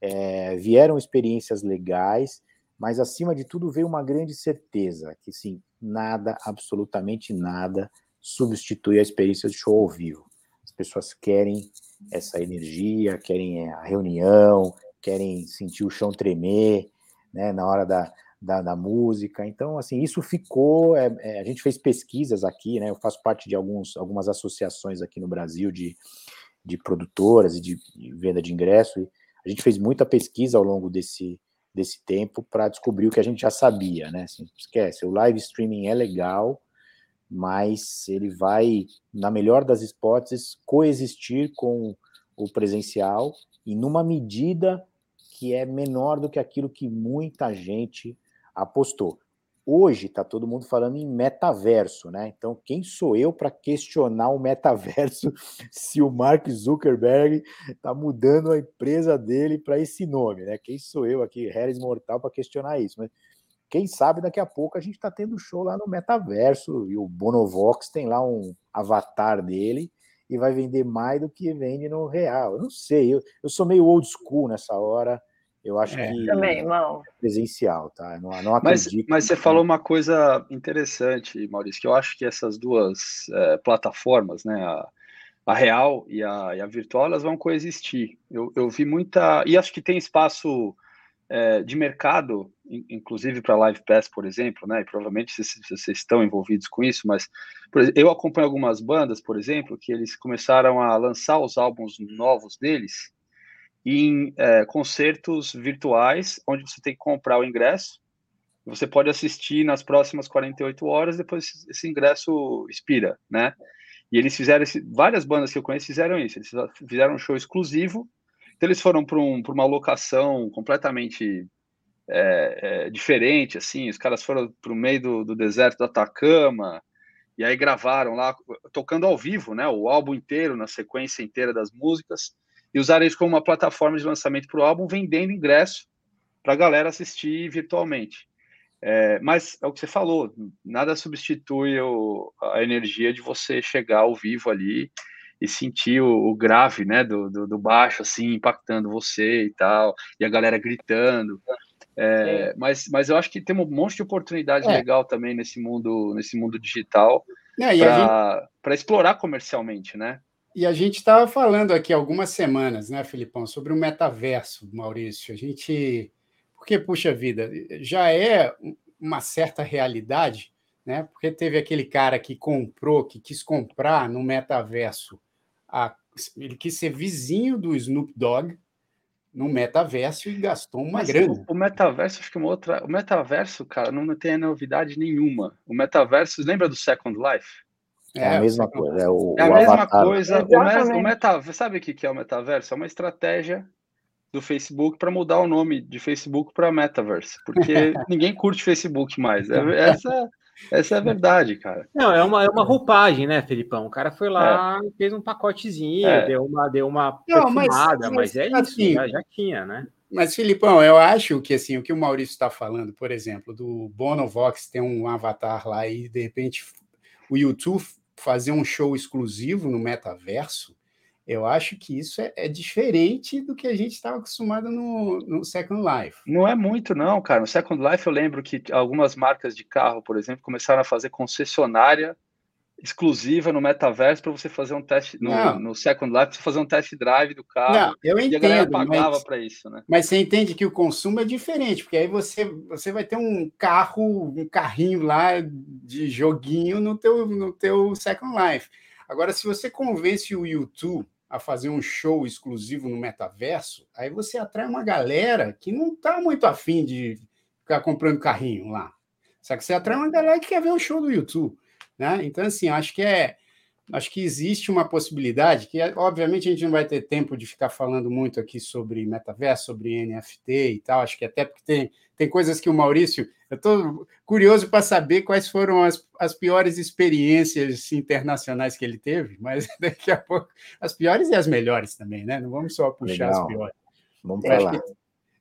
é, vieram experiências legais, mas acima de tudo veio uma grande certeza, que sim, nada, absolutamente nada, substitui a experiência de show ao vivo pessoas querem essa energia, querem a reunião, querem sentir o chão tremer, né, na hora da, da, da música. Então, assim, isso ficou. É, é, a gente fez pesquisas aqui, né? Eu faço parte de alguns, algumas associações aqui no Brasil de, de produtoras e de, de venda de ingresso. E a gente fez muita pesquisa ao longo desse, desse tempo para descobrir o que a gente já sabia, né? Assim, esquece, o live streaming é legal, mas ele vai, na melhor das hipóteses, coexistir com o presencial e numa medida que é menor do que aquilo que muita gente apostou. Hoje está todo mundo falando em metaverso, né? Então, quem sou eu para questionar o metaverso se o Mark Zuckerberg está mudando a empresa dele para esse nome, né? Quem sou eu aqui, Harris Mortal, para questionar isso? Mas quem sabe daqui a pouco a gente está tendo show lá no metaverso e o Bonovox tem lá um avatar dele e vai vender mais do que vende no real. Eu não sei, eu, eu sou meio old school nessa hora. Eu acho é, que também, irmão. é presencial, tá? Não, não mas, mas você falou uma coisa interessante, Maurício, que eu acho que essas duas é, plataformas, né, a, a, real e a, e a virtual, elas vão coexistir. Eu, eu vi muita. E acho que tem espaço é, de mercado, inclusive para Live Pass, por exemplo, né? E provavelmente vocês, estão envolvidos com isso, mas exemplo, eu acompanho algumas bandas, por exemplo, que eles começaram a lançar os álbuns novos deles em é, concertos virtuais, onde você tem que comprar o ingresso. Você pode assistir nas próximas 48 horas, depois esse ingresso expira, né? E eles fizeram esse, várias bandas que eu conheço fizeram isso. Eles fizeram um show exclusivo. Então eles foram para um, uma locação completamente é, é, diferente, assim. Os caras foram para o meio do, do deserto do Atacama e aí gravaram lá, tocando ao vivo, né? O álbum inteiro, na sequência inteira das músicas e usaram isso como uma plataforma de lançamento para o álbum, vendendo ingresso para a galera assistir virtualmente. É, mas é o que você falou, nada substitui o, a energia de você chegar ao vivo ali e sentir o, o grave, né, do, do, do, baixo, assim, impactando você e tal, e a galera gritando. É, mas, mas eu acho que tem um monte de oportunidade é. legal também nesse mundo, nesse mundo digital para gente... explorar comercialmente, né? E a gente estava falando aqui algumas semanas, né, Filipão, sobre o metaverso, Maurício. A gente. Porque, puxa vida, já é uma certa realidade, né? Porque teve aquele cara que comprou, que quis comprar no metaverso. A... Ele quis ser vizinho do Snoop Dogg no metaverso e gastou uma Mas grana. O, o, metaverso, acho que uma outra. O metaverso, cara, não tem novidade nenhuma. O metaverso, lembra do Second Life? É, é a mesma coisa. É, o, é a mesma avatar. coisa. O, meta, sabe o que é o metaverso? É uma estratégia do Facebook para mudar o nome de Facebook para Metaverse, porque ninguém curte Facebook mais. É, essa, essa é a verdade, cara. Não, é uma, é uma roupagem, né, Felipão? O cara foi lá é. fez um pacotezinho, é. deu uma, deu uma Não, mas, mas, é assim, isso, já, já tinha, né? Mas, Filipão, eu acho que assim, o que o Maurício está falando, por exemplo, do Bonovox tem um avatar lá e de repente o YouTube fazer um show exclusivo no metaverso, eu acho que isso é, é diferente do que a gente estava acostumado no, no, Second Life. Não é muito, não, cara. No Second Life eu lembro que algumas marcas de carro, por exemplo, começaram a fazer concessionária exclusiva no metaverso para você fazer um teste no, no, Second Life, você fazer um test drive do carro. Não, eu entendo. E a galera pagava para isso, né? Mas você entende que o consumo é diferente, porque aí você, você vai ter um carro, um carrinho lá de joguinho no teu, no teu Second Life. Agora, se você convence o YouTube a fazer um show exclusivo no metaverso, aí você atrai uma galera que não está muito afim de ficar comprando carrinho lá. Só que você atrai uma galera que quer ver o show do YouTube. Né? Então, assim, acho que é. Acho que existe uma possibilidade que, obviamente, a gente não vai ter tempo de ficar falando muito aqui sobre metaverso, sobre NFT e tal. Acho que até porque tem, tem coisas que o Maurício. Eu estou curioso para saber quais foram as, as piores experiências internacionais que ele teve, mas daqui a pouco. As piores e as melhores também, né? Não vamos só puxar Legal. as piores. Vamos falar. Acho que,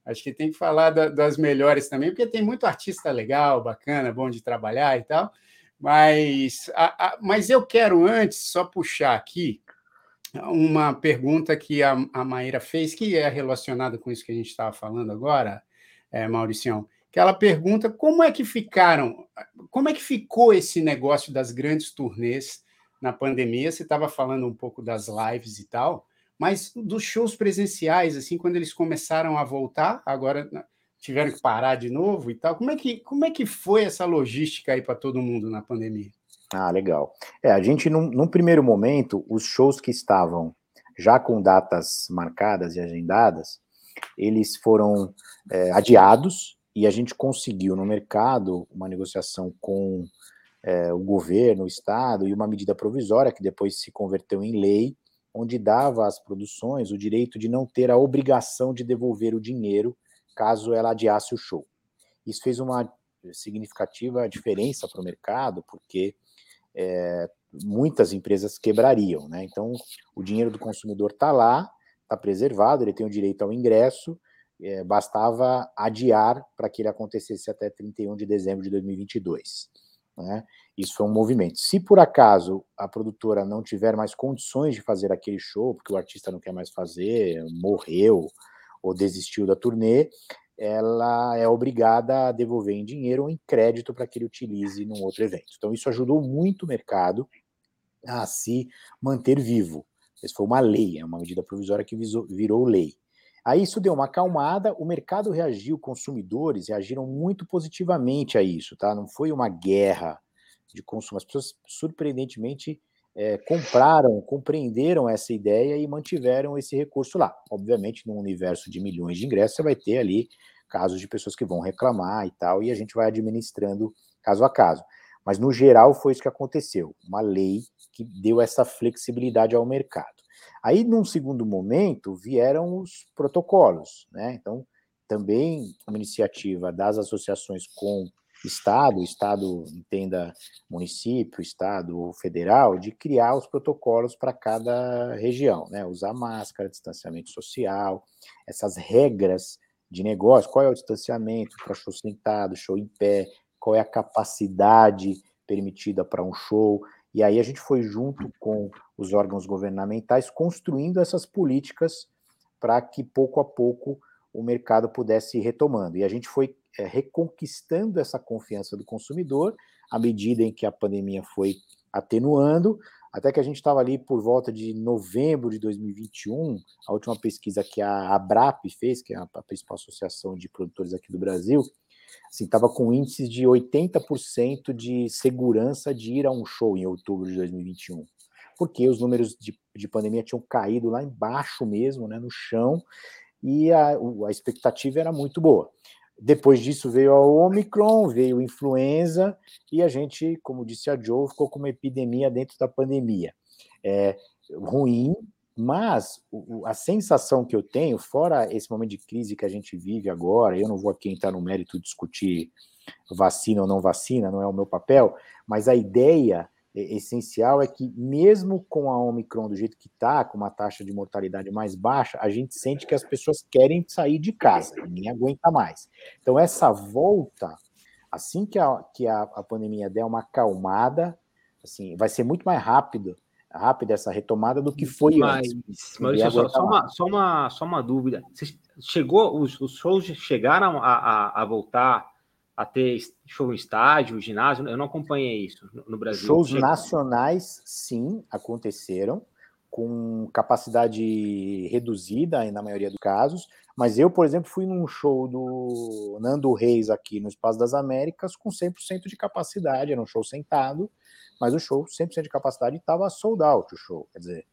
acho que tem que falar da, das melhores também, porque tem muito artista legal, bacana, bom de trabalhar e tal. Mas, a, a, mas eu quero antes só puxar aqui uma pergunta que a, a Maíra fez, que é relacionada com isso que a gente estava falando agora, é, Mauricião, que ela pergunta como é que ficaram, como é que ficou esse negócio das grandes turnês na pandemia? Você estava falando um pouco das lives e tal, mas dos shows presenciais, assim, quando eles começaram a voltar, agora tiveram que parar de novo e tal. Como é que, como é que foi essa logística aí para todo mundo na pandemia? Ah, legal. É, a gente, num, num primeiro momento, os shows que estavam já com datas marcadas e agendadas, eles foram é, adiados e a gente conseguiu no mercado uma negociação com é, o governo, o Estado, e uma medida provisória que depois se converteu em lei, onde dava às produções o direito de não ter a obrigação de devolver o dinheiro caso ela adiasse o show. Isso fez uma significativa diferença para o mercado, porque é, muitas empresas quebrariam, né? Então, o dinheiro do consumidor está lá, está preservado, ele tem o direito ao ingresso, é, bastava adiar para que ele acontecesse até 31 de dezembro de 2022. Né? Isso foi um movimento. Se por acaso a produtora não tiver mais condições de fazer aquele show, porque o artista não quer mais fazer, morreu ou desistiu da turnê, ela é obrigada a devolver em dinheiro ou em crédito para que ele utilize num outro evento. Então, isso ajudou muito o mercado a se manter vivo. Isso foi uma lei, é uma medida provisória que virou lei. Aí isso deu uma acalmada, o mercado reagiu, consumidores reagiram muito positivamente a isso, tá? Não foi uma guerra de consumo. As pessoas, surpreendentemente, é, compraram, compreenderam essa ideia e mantiveram esse recurso lá. Obviamente, num universo de milhões de ingressos, você vai ter ali casos de pessoas que vão reclamar e tal, e a gente vai administrando caso a caso. Mas, no geral, foi isso que aconteceu. Uma lei que deu essa flexibilidade ao mercado. Aí, num segundo momento, vieram os protocolos, né? Então, também uma iniciativa das associações com Estado, Estado entenda município, Estado federal, de criar os protocolos para cada região, né? Usar máscara, distanciamento social, essas regras de negócio, qual é o distanciamento para show sentado, show em pé, qual é a capacidade permitida para um show, e aí a gente foi junto com os órgãos governamentais construindo essas políticas para que pouco a pouco o mercado pudesse ir retomando. E a gente foi é, reconquistando essa confiança do consumidor à medida em que a pandemia foi atenuando, até que a gente estava ali por volta de novembro de 2021, a última pesquisa que a Abrap fez, que é a principal associação de produtores aqui do Brasil, assim, estava com índices de 80% de segurança de ir a um show em outubro de 2021. Porque os números de, de pandemia tinham caído lá embaixo mesmo, né, no chão, e a, a expectativa era muito boa. Depois disso veio a Omicron, veio a influenza, e a gente, como disse a Joe, ficou com uma epidemia dentro da pandemia. É ruim, mas a sensação que eu tenho, fora esse momento de crise que a gente vive agora, eu não vou aqui entrar no mérito discutir vacina ou não vacina, não é o meu papel, mas a ideia essencial é que, mesmo com a Omicron do jeito que está, com uma taxa de mortalidade mais baixa, a gente sente que as pessoas querem sair de casa, ninguém aguenta mais. Então, essa volta, assim que a, que a, a pandemia der uma acalmada, assim, vai ser muito mais rápido rápida essa retomada do que foi mas, antes. Maurício, só, só, uma, só, uma, só uma dúvida. Você chegou, os, os shows chegaram a, a, a, voltar a ter show em estádio, ginásio? Eu não acompanhei isso no Brasil. Shows Chegou. nacionais, sim, aconteceram, com capacidade reduzida na maioria dos casos, mas eu, por exemplo, fui num show do Nando Reis aqui no Espaço das Américas com 100% de capacidade, era um show sentado, mas o show 100% de capacidade estava sold out o show, quer dizer,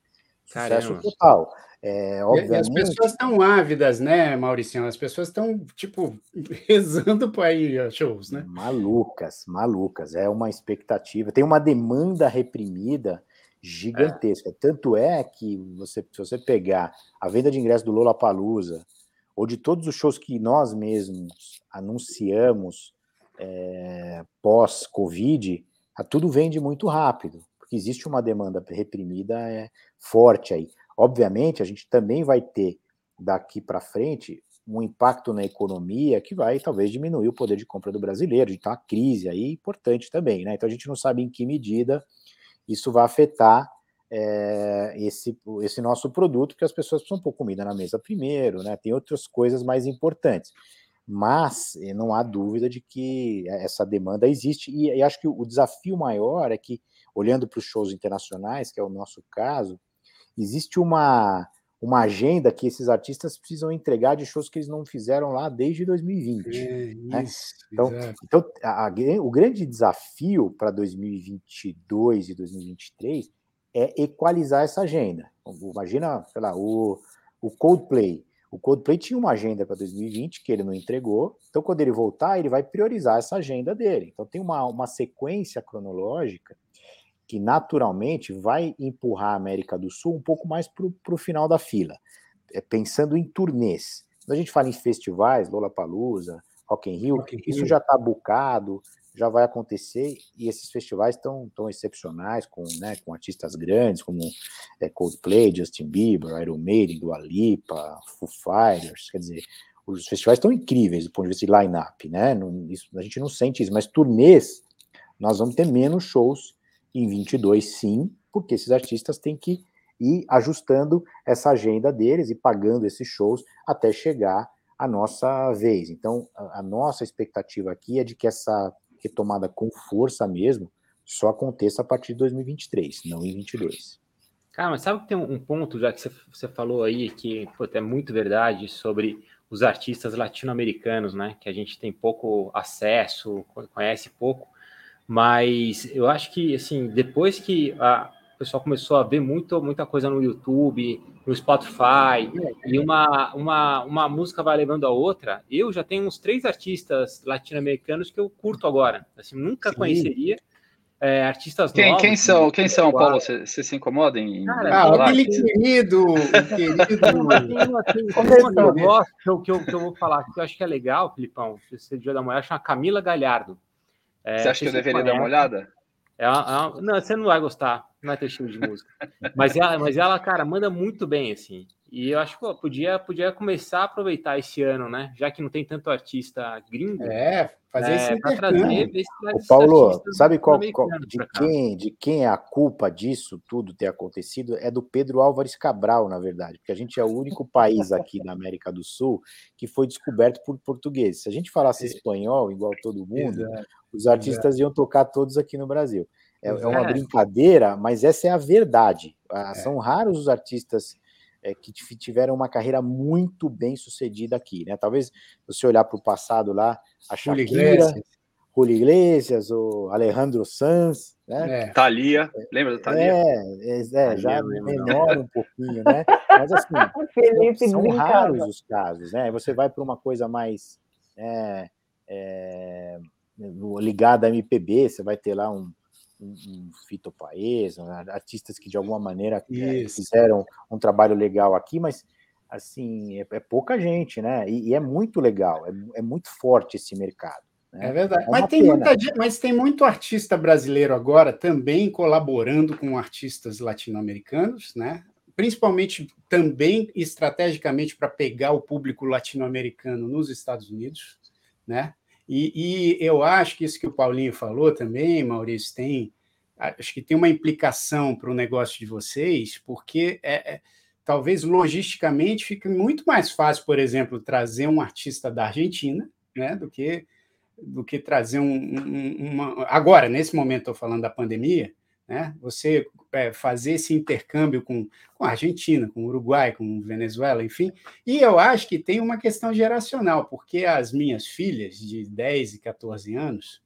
sucesso total. É, obviamente... As pessoas estão ávidas, né, Mauricinho? As pessoas estão, tipo, rezando para ir a shows, né? Malucas, malucas. É uma expectativa. Tem uma demanda reprimida gigantesca. É. Tanto é que você, se você pegar a venda de ingressos do Lola Palusa ou de todos os shows que nós mesmos anunciamos é, pós-Covid, tudo vende muito rápido, porque existe uma demanda reprimida é, forte aí. Obviamente, a gente também vai ter daqui para frente um impacto na economia que vai talvez diminuir o poder de compra do brasileiro, a crise aí importante também, né? Então a gente não sabe em que medida isso vai afetar é, esse, esse nosso produto, porque as pessoas precisam pôr comida na mesa primeiro, né? Tem outras coisas mais importantes mas eh, não há dúvida de que essa demanda existe, e, e acho que o desafio maior é que, olhando para os shows internacionais, que é o nosso caso, existe uma, uma agenda que esses artistas precisam entregar de shows que eles não fizeram lá desde 2020. É, né? isso, então, então a, a, o grande desafio para 2022 e 2023 é equalizar essa agenda. Imagina, sei lá, o, o Coldplay. O Coldplay tinha uma agenda para 2020 que ele não entregou, então quando ele voltar, ele vai priorizar essa agenda dele. Então tem uma, uma sequência cronológica que naturalmente vai empurrar a América do Sul um pouco mais para o final da fila, é, pensando em turnês. Quando a gente fala em festivais, Lollapalooza, Rock in Rio, Rock in isso Rio. já está bucado, já vai acontecer e esses festivais estão tão excepcionais com, né, com artistas grandes como é, Coldplay, Justin Bieber, Iron Maiden, Dua Lipa, Foo Fighters, quer dizer, os festivais estão incríveis do ponto de vista de line-up, né? Não, isso, a gente não sente isso, mas turnês nós vamos ter menos shows em 22 sim, porque esses artistas têm que ir ajustando essa agenda deles e pagando esses shows até chegar a nossa vez. Então, a, nossa expectativa aqui é de que essa retomada com força mesmo só aconteça a partir de 2023, não em 22. Cara, mas sabe que tem um ponto, já que você, você falou aí, que pô, é muito verdade sobre os artistas latino-americanos, né? Que a gente tem pouco acesso, conhece pouco, mas eu acho que, assim, depois que a, o pessoal começou a ver muito, muita coisa no YouTube, no Spotify, e uma, uma, uma música vai levando a outra, eu já tenho uns três artistas latino-americanos que eu curto agora. Assim, nunca Sim. conheceria. É, artistas quem, novos. Quem são, quem são Paulo? Você, você se incomoda em. Cara, ah, aquele querido, querido. como eu gosto, que eu, que, eu, que eu vou falar, que eu acho que é legal, Filipão, se você devia dar uma olhada, chama Camila Galhardo. É, você acha que eu deveria dar uma olhada? É uma, é uma, não, você não vai gostar, não vai ter estilo de música. mas, ela, mas ela, cara, manda muito bem, assim. E eu acho que podia, podia começar a aproveitar esse ano, né? Já que não tem tanto artista gringo. É, fazer é, esse trazer Ô, Paulo, sabe qual, qual de quem, de quem é a culpa disso tudo ter acontecido? É do Pedro Álvares Cabral, na verdade, porque a gente é o único país aqui da América do Sul que foi descoberto por portugueses. Se a gente falasse é. espanhol igual todo mundo, Exato. os artistas Exato. iam tocar todos aqui no Brasil. É, é uma brincadeira, mas essa é a verdade. Ah, é. São raros os artistas é, que tiveram uma carreira muito bem sucedida aqui, né? Talvez você olhar para o passado lá, a Shakira, Julio Iglesias, o Alejandro Sanz, né? É. Thalia, lembra da Thalia? É, é, é já menor um pouquinho, né? Mas assim, são raros os casos, né? Você vai para uma coisa mais é, é, ligada à MPB, você vai ter lá um um, Fito Paes, né, artistas que de alguma maneira é, fizeram um trabalho legal aqui, mas assim, é, é pouca gente, né? E, e é muito legal, é, é, muito forte esse mercado. Né? É verdade. É mas, tem muita, mas tem muito artista brasileiro agora também colaborando com artistas latino-americanos, né? Principalmente também estrategicamente para pegar o público latino-americano nos Estados Unidos, né? E, e, eu acho que isso que o Paulinho falou também, Maurício, tem acho que tem uma implicação para o negócio de vocês, porque é, é, talvez logisticamente fique muito mais fácil, por exemplo, trazer um artista da Argentina, né, do que do que trazer um, um, uma. Agora, nesse momento, estou falando da pandemia, né? Você é, fazer esse intercâmbio com, com a Argentina, com o Uruguai, com Venezuela, enfim. E eu acho que tem uma questão geracional, porque as minhas filhas de 10 e 14 anos,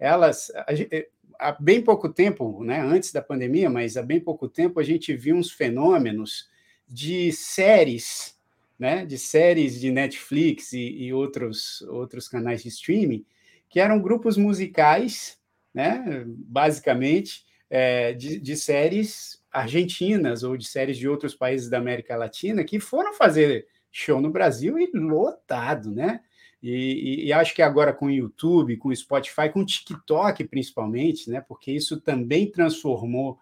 elas, é, há bem pouco tempo, né, antes da pandemia, mas há bem pouco tempo, a gente viu uns fenômenos de séries, né, de séries de Netflix e, e outros, outros canais de streaming, que eram grupos musicais, né, basicamente, é, de, de, séries argentinas ou de séries de outros países da América Latina que foram fazer show no Brasil e lotado, né? E, e, e, acho que agora com o YouTube, com o Spotify, com o TikTok principalmente, né? Porque isso também transformou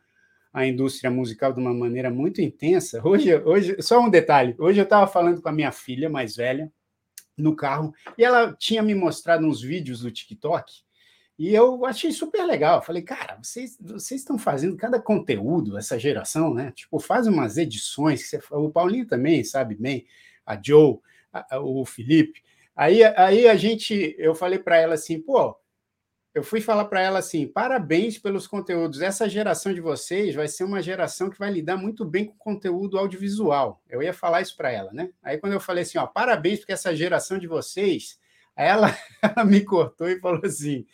a indústria musical de uma maneira muito intensa. Hoje, hoje só um detalhe. Hoje eu estava falando com a minha filha mais velha no carro e ela tinha me mostrado uns vídeos do TikTok e eu achei super legal. Falei, cara, vocês, vocês estão fazendo cada conteúdo, essa geração, né? Tipo, faz umas edições que você, o Paulinho também sabe bem, a Joe, a, a, o Felipe. Aí, aí a gente, eu falei para ela assim, pô, eu fui falar para ela assim: parabéns pelos conteúdos. Essa geração de vocês vai ser uma geração que vai lidar muito bem com conteúdo audiovisual. Eu ia falar isso para ela, né? Aí quando eu falei assim, ó, parabéns porque essa geração de vocês, ela, ela me cortou e falou assim: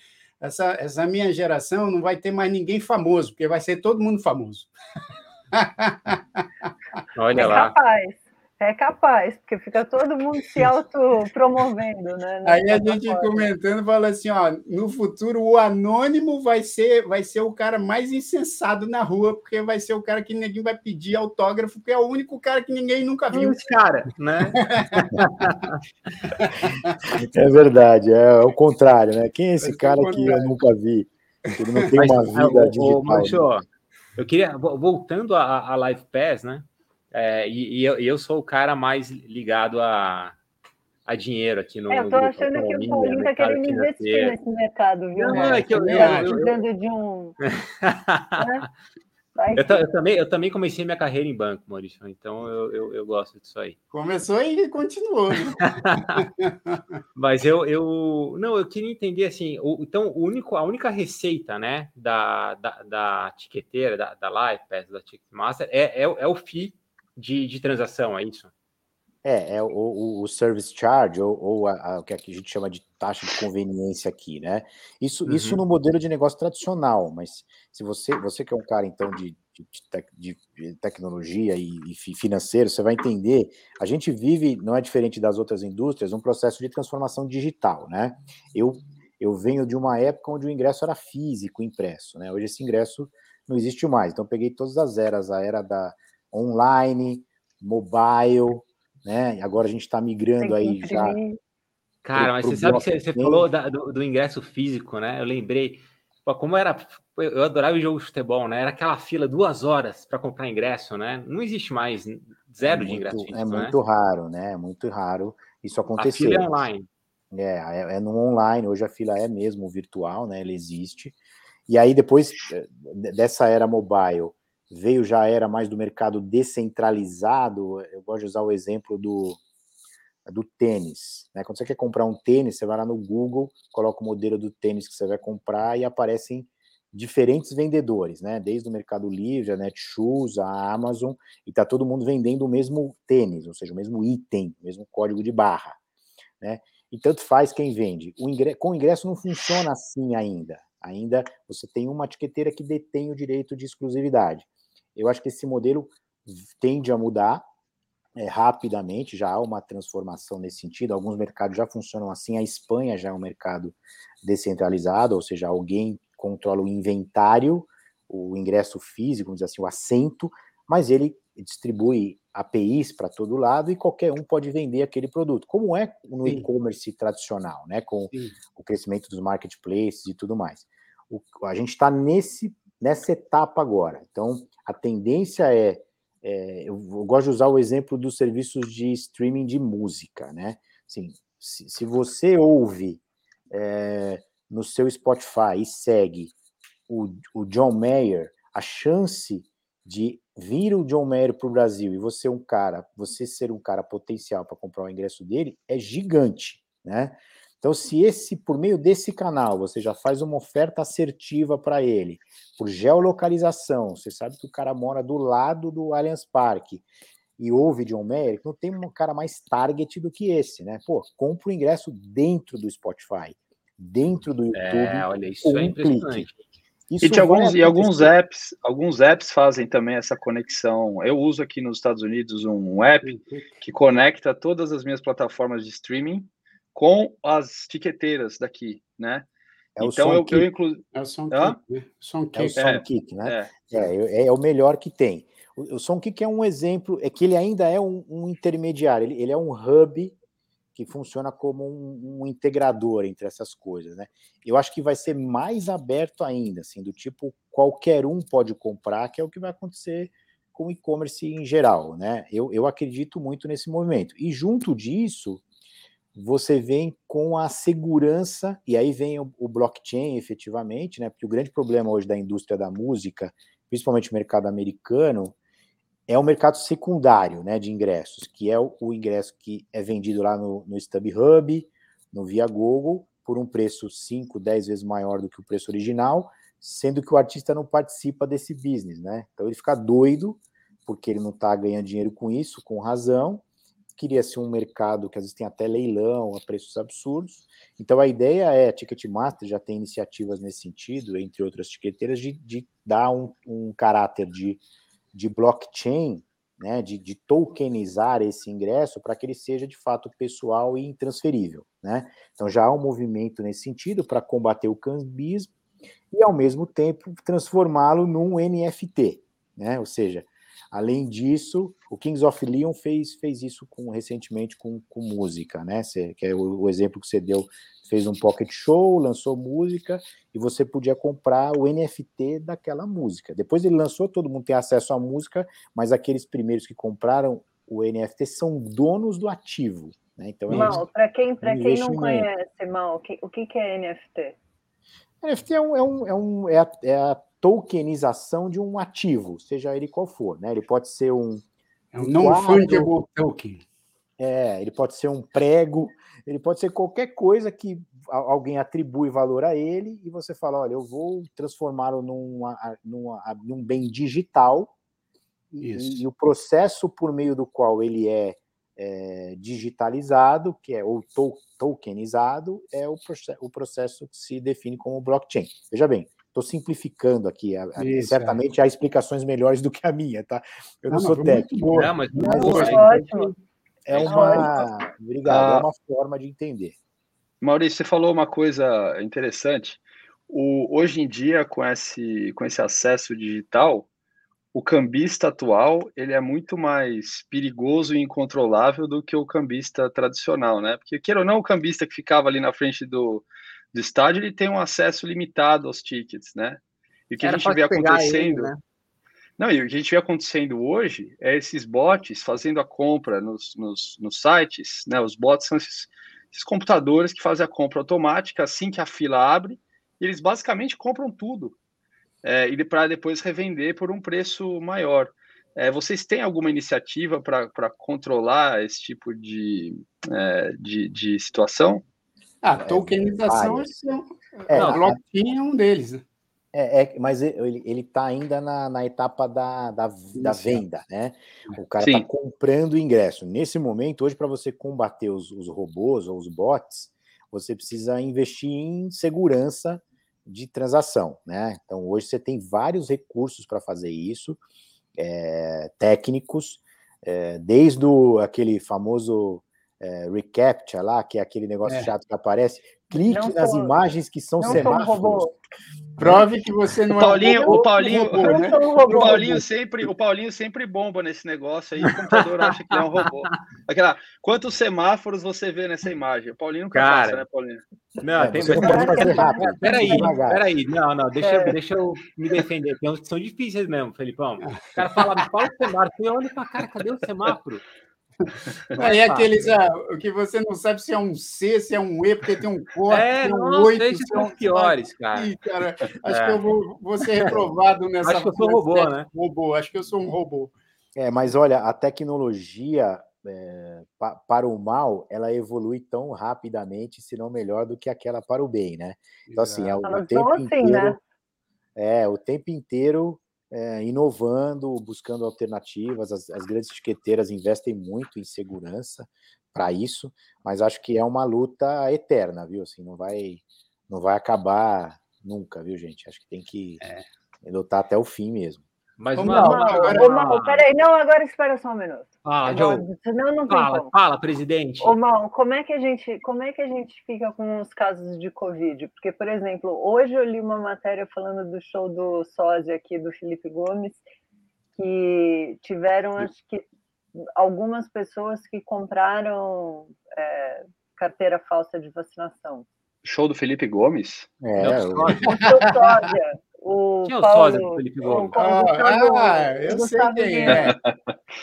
essa, essa minha geração não vai ter mais ninguém famoso, porque vai ser todo mundo famoso. Olha lá. Capaz. É capaz, porque fica todo mundo se autopromovendo, né? Aí a gente comentando fala assim, ó, no futuro o anônimo vai ser, vai ser o cara mais insensado na rua, porque vai ser o cara que ninguém vai pedir autógrafo, porque é o único cara que ninguém nunca viu. Esse cara, né? é verdade, é o contrário, né? Quem é esse cara que eu nunca vi? Ele não tem uma vida o, digital. Mancho, né? eu queria, voltando a, a Live Pass, né? É, e, e eu, eu, sou o cara mais ligado a, a dinheiro aqui no. É, eu tô achando que o Paulinho está querendo investir nesse mercado, viu? Não, é que eu, tá precisando de um. né? Eu, eu, também, eu também comecei minha carreira em banco, Maurício, então eu, eu, eu gosto disso aí. Começou e continuou. Né? Mas eu, eu. Não, eu queria entender assim. O, então, o único, a única receita né, da, da, da tiqueteira, da, da Live Pass, da Ticketmaster, é, é, é o FII de, de transação, é isso? É, é o, o service charge, ou, ou a, a, o que a gente chama de taxa de conveniência aqui, né? Isso, uhum. isso no modelo de negócio tradicional, mas se você, você que é um cara, então, de, de, de, de tecnologia e, e, financeiro, você vai entender, a gente vive, não é diferente das outras indústrias, um processo de transformação digital, né? Eu, eu venho de uma época onde o ingresso era físico, impresso, né? Hoje esse ingresso não existe mais, então peguei todas as eras, a era da online, mobile, né? E agora a gente está migrando aí já. Cara, mas você sabe que você, você falou da, do, do, ingresso físico, né? Eu lembrei, pô, como era. Eu adorava o jogo de futebol, né? Era aquela fila duas horas para comprar ingresso, né? Não existe mais zero é de ingresso físico. É né? muito raro, né? É muito raro isso acontecer. A fila é online. É, é, é no online, hoje a fila é mesmo virtual, né? Ela existe. E aí, depois eh, dessa era mobile veio já era mais do mercado descentralizado. Eu gosto de usar o exemplo do, do tênis. Né? Quando você quer comprar um tênis, você vai lá no Google, coloca o modelo do tênis que você vai comprar e aparecem diferentes vendedores, né? Desde o Mercado Livre, a Netshoes, a Amazon, e tá todo mundo vendendo o mesmo tênis, ou seja, o mesmo item, o mesmo código de barra, né? E tanto faz quem vende. O ingresso, com o ingresso não funciona assim ainda. Ainda você tem uma etiqueteira que detém o direito de exclusividade. Eu acho que esse modelo tende a mudar é, rapidamente, já há uma transformação nesse sentido. Alguns mercados já funcionam assim. A Espanha já é um mercado descentralizado, ou seja, alguém controla o inventário, o ingresso físico, vamos dizer assim, o assento, mas ele distribui APIs para todo lado e qualquer um pode vender aquele produto, como é no e-commerce tradicional, né? Com Sim. o crescimento dos marketplaces e tudo mais. O, a gente está nesse nessa etapa agora. Então, a tendência é, é, eu gosto de usar o exemplo dos serviços de streaming de música, né? Assim, se, se você ouve é, no seu Spotify e segue o, o John Mayer, a chance de vir o John Mayer para o Brasil e você um cara, você ser um cara potencial para comprar o ingresso dele é gigante, né? Então, se esse, por meio desse canal, você já faz uma oferta assertiva para ele, por geolocalização, você sabe que o cara mora do lado do Allianz Parque e ouve John Mayer, não tem um cara mais target do que esse, né? Pô, compra o ingresso dentro do Spotify, dentro do YouTube. É, olha, isso é impressionante. Isso e, alguns, e alguns apps, alguns apps fazem também essa conexão. Eu uso aqui nos Estados Unidos um app que conecta todas as minhas plataformas de streaming com as tiqueteiras daqui, né? É então eu, eu incluo. É o Songkick, né? Songkick. É o Songkick, né? É. É, é, o melhor que tem. O, o Songkick é um exemplo, é que ele ainda é um, um intermediário, ele, ele, é um hub que funciona como um, um, integrador entre essas coisas, né? Eu acho que vai ser mais aberto ainda, assim, do tipo qualquer um pode comprar, que é o que vai acontecer com o e-commerce em geral, né? Eu, eu acredito muito nesse movimento. E junto disso, você vem com a segurança, e aí vem o, o, blockchain efetivamente, né? Porque o grande problema hoje da indústria da música, principalmente o mercado americano, é o mercado secundário né, de ingressos, que é o, o ingresso que é vendido lá no, no StubHub, no Via Google, por um preço 5, 10 vezes maior do que o preço original, sendo que o artista não participa desse business, né? Então ele fica doido, porque ele não está ganhando dinheiro com isso, com razão. Queria-se um mercado que às vezes tem até leilão a preços absurdos. Então a ideia é, a Ticketmaster já tem iniciativas nesse sentido, entre outras tiqueteiras, de, de dar um, um caráter de, de blockchain né, de, de, tokenizar esse ingresso para que ele seja de fato pessoal e intransferível. Né? Então já há um movimento nesse sentido para combater o cambismo e, ao mesmo tempo, transformá-lo num NFT. Né? Ou seja, além disso, o Kings of Leon fez, fez isso com, recentemente com, com música, né? Cê, que é o, o exemplo que você deu fez um pocket show, lançou música e você podia comprar o NFT daquela música. Depois ele lançou, todo mundo tem acesso à música, mas aqueles primeiros que compraram o NFT são donos do ativo. Né? Então, Mal, para quem, quem não conhece, Mal, o que, o que é NFT? NFT é, um, é, um, é, um, é, a, é a tokenização de um ativo, seja ele qual for. Né? Ele pode ser um. É um non-fungible token. É, ele pode ser um prego, ele pode ser qualquer coisa que alguém atribui valor a ele e você fala, olha, eu vou transformá-lo num, num, num bem digital e, e, o processo por meio do qual ele é, é digitalizado, que é ou to, tokenizado, é o, o processo que se define como blockchain. Veja bem, estou simplificando aqui. Isso, certamente é. há explicações melhores do que a minha, tá? Eu não, não sou técnico. Não, mas, mas, é ótimo. É uma, obrigado, é ah, uma forma de entender. Maurício, você falou uma coisa interessante. O, hoje em dia, com esse, com esse acesso digital, o cambista atual ele é muito mais perigoso e incontrolável do que o cambista tradicional, né? Porque, queira ou não, o cambista que ficava ali na frente do, do estádio, ele tem um acesso limitado aos tickets, né? E o que Era a gente vê acontecendo... Ele, né? Não, e o que a gente vê acontecendo hoje é esses bots fazendo a compra nos, nos, nos sites, né? Os bots são esses, esses, computadores que fazem a compra automática assim que a fila abre, e eles basicamente compram tudo. É, e para depois revender por um preço maior. É, vocês têm alguma iniciativa para controlar esse tipo de, é, de, de, situação? Ah, tokenização é, é, blockchain é um deles. Né? É, é, mas ele está ainda na, na, etapa da, da, da, venda, né? O cara está comprando o ingresso. Nesse momento, hoje, para você combater os, os, robôs ou os bots, você precisa investir em segurança de transação, né? Então, hoje você tem vários recursos para fazer isso, é, técnicos, é, desde o, aquele famoso é, reCAPTCHA lá, que é aquele negócio é. chato que aparece, clique não nas sou, imagens que são semáforos. Prove que você não o Paulinho, é um o Paulinho, robô, né? o Paulinho sempre, o Paulinho sempre bomba nesse negócio aí, o computador acha que é um robô. Aquela, quantos semáforos você vê nessa imagem? O Paulinho nunca Cara, passa, né, Paulinho? Não, é, tem você pode fazer rápido. Peraí, peraí, não, não, deixa, é. deixa eu me defender. Tem uns que são difíceis mesmo, Felipão. O cara fala, fala o semáforo, eu olho pra cara, cadê o semáforo? Aí aqueles, ah, o que você não sabe se é um C, se é um E, porque tem um corte, é, tem um 8. Esses são um... piores, cara. Ih, cara. Acho é. que eu vou, vou ser reprovado nessa. Acho que eu sou um robô, né? Robô, acho que eu sou um robô. É, mas olha, a tecnologia é, pa, para o mal, ela evolui tão rapidamente, se não melhor, do que aquela para o bem, né? Então, assim, é o, o tempo assim, inteiro. Né? É, o tempo inteiro é, inovando, buscando alternativas. As, as, grandes etiqueteiras investem muito em segurança para isso, mas acho que é uma luta eterna, viu? Assim, não vai, não vai acabar nunca, viu, gente? Acho que tem que é. lutar até o fim mesmo. Mas não, não, agora... Peraí, não, agora espera só um minuto. Ah, Joe, senão não fala, como. fala, presidente. Ô, Mal, como é que a gente, como é que a gente fica com os casos de Covid? Porque, por exemplo, hoje eu li uma matéria falando do show do sósia aqui do Felipe Gomes, que tiveram, acho que, algumas pessoas que compraram é, carteira falsa de vacinação. Show do Felipe Gomes? É, é o sósia. O Quem é o Paulo, sósia do Felipe Gomes? Ah, ah, eu sei quem é.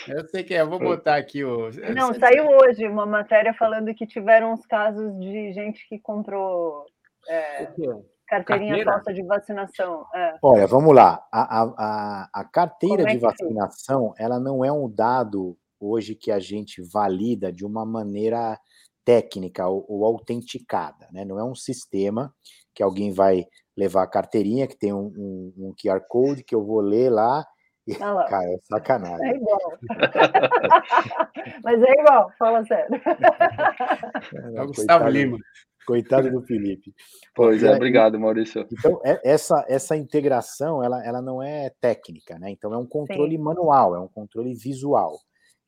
Eu sei quem é. Vou botar aqui o. Não, saiu hoje uma matéria falando que tiveram uns casos de gente que comprou é, carteirinha carteira? falsa de vacinação. É. Olha, vamos lá. A, a, a carteira é de vacinação, ela não é um dado hoje que a gente valida de uma maneira técnica ou, ou, autenticada, né? Não é um sistema que alguém vai levar a carteirinha que tem um, um, um QR Code que eu vou ler lá e, ah cara, é sacanagem. É igual. Mas é igual, fala sério. É, o Gustavo Lima. Coitado do Felipe. Pois é, obrigado, Maurício. Então, é, essa, essa integração, ela, ela não é técnica, né? Então, é um controle Sim. manual, é um controle visual.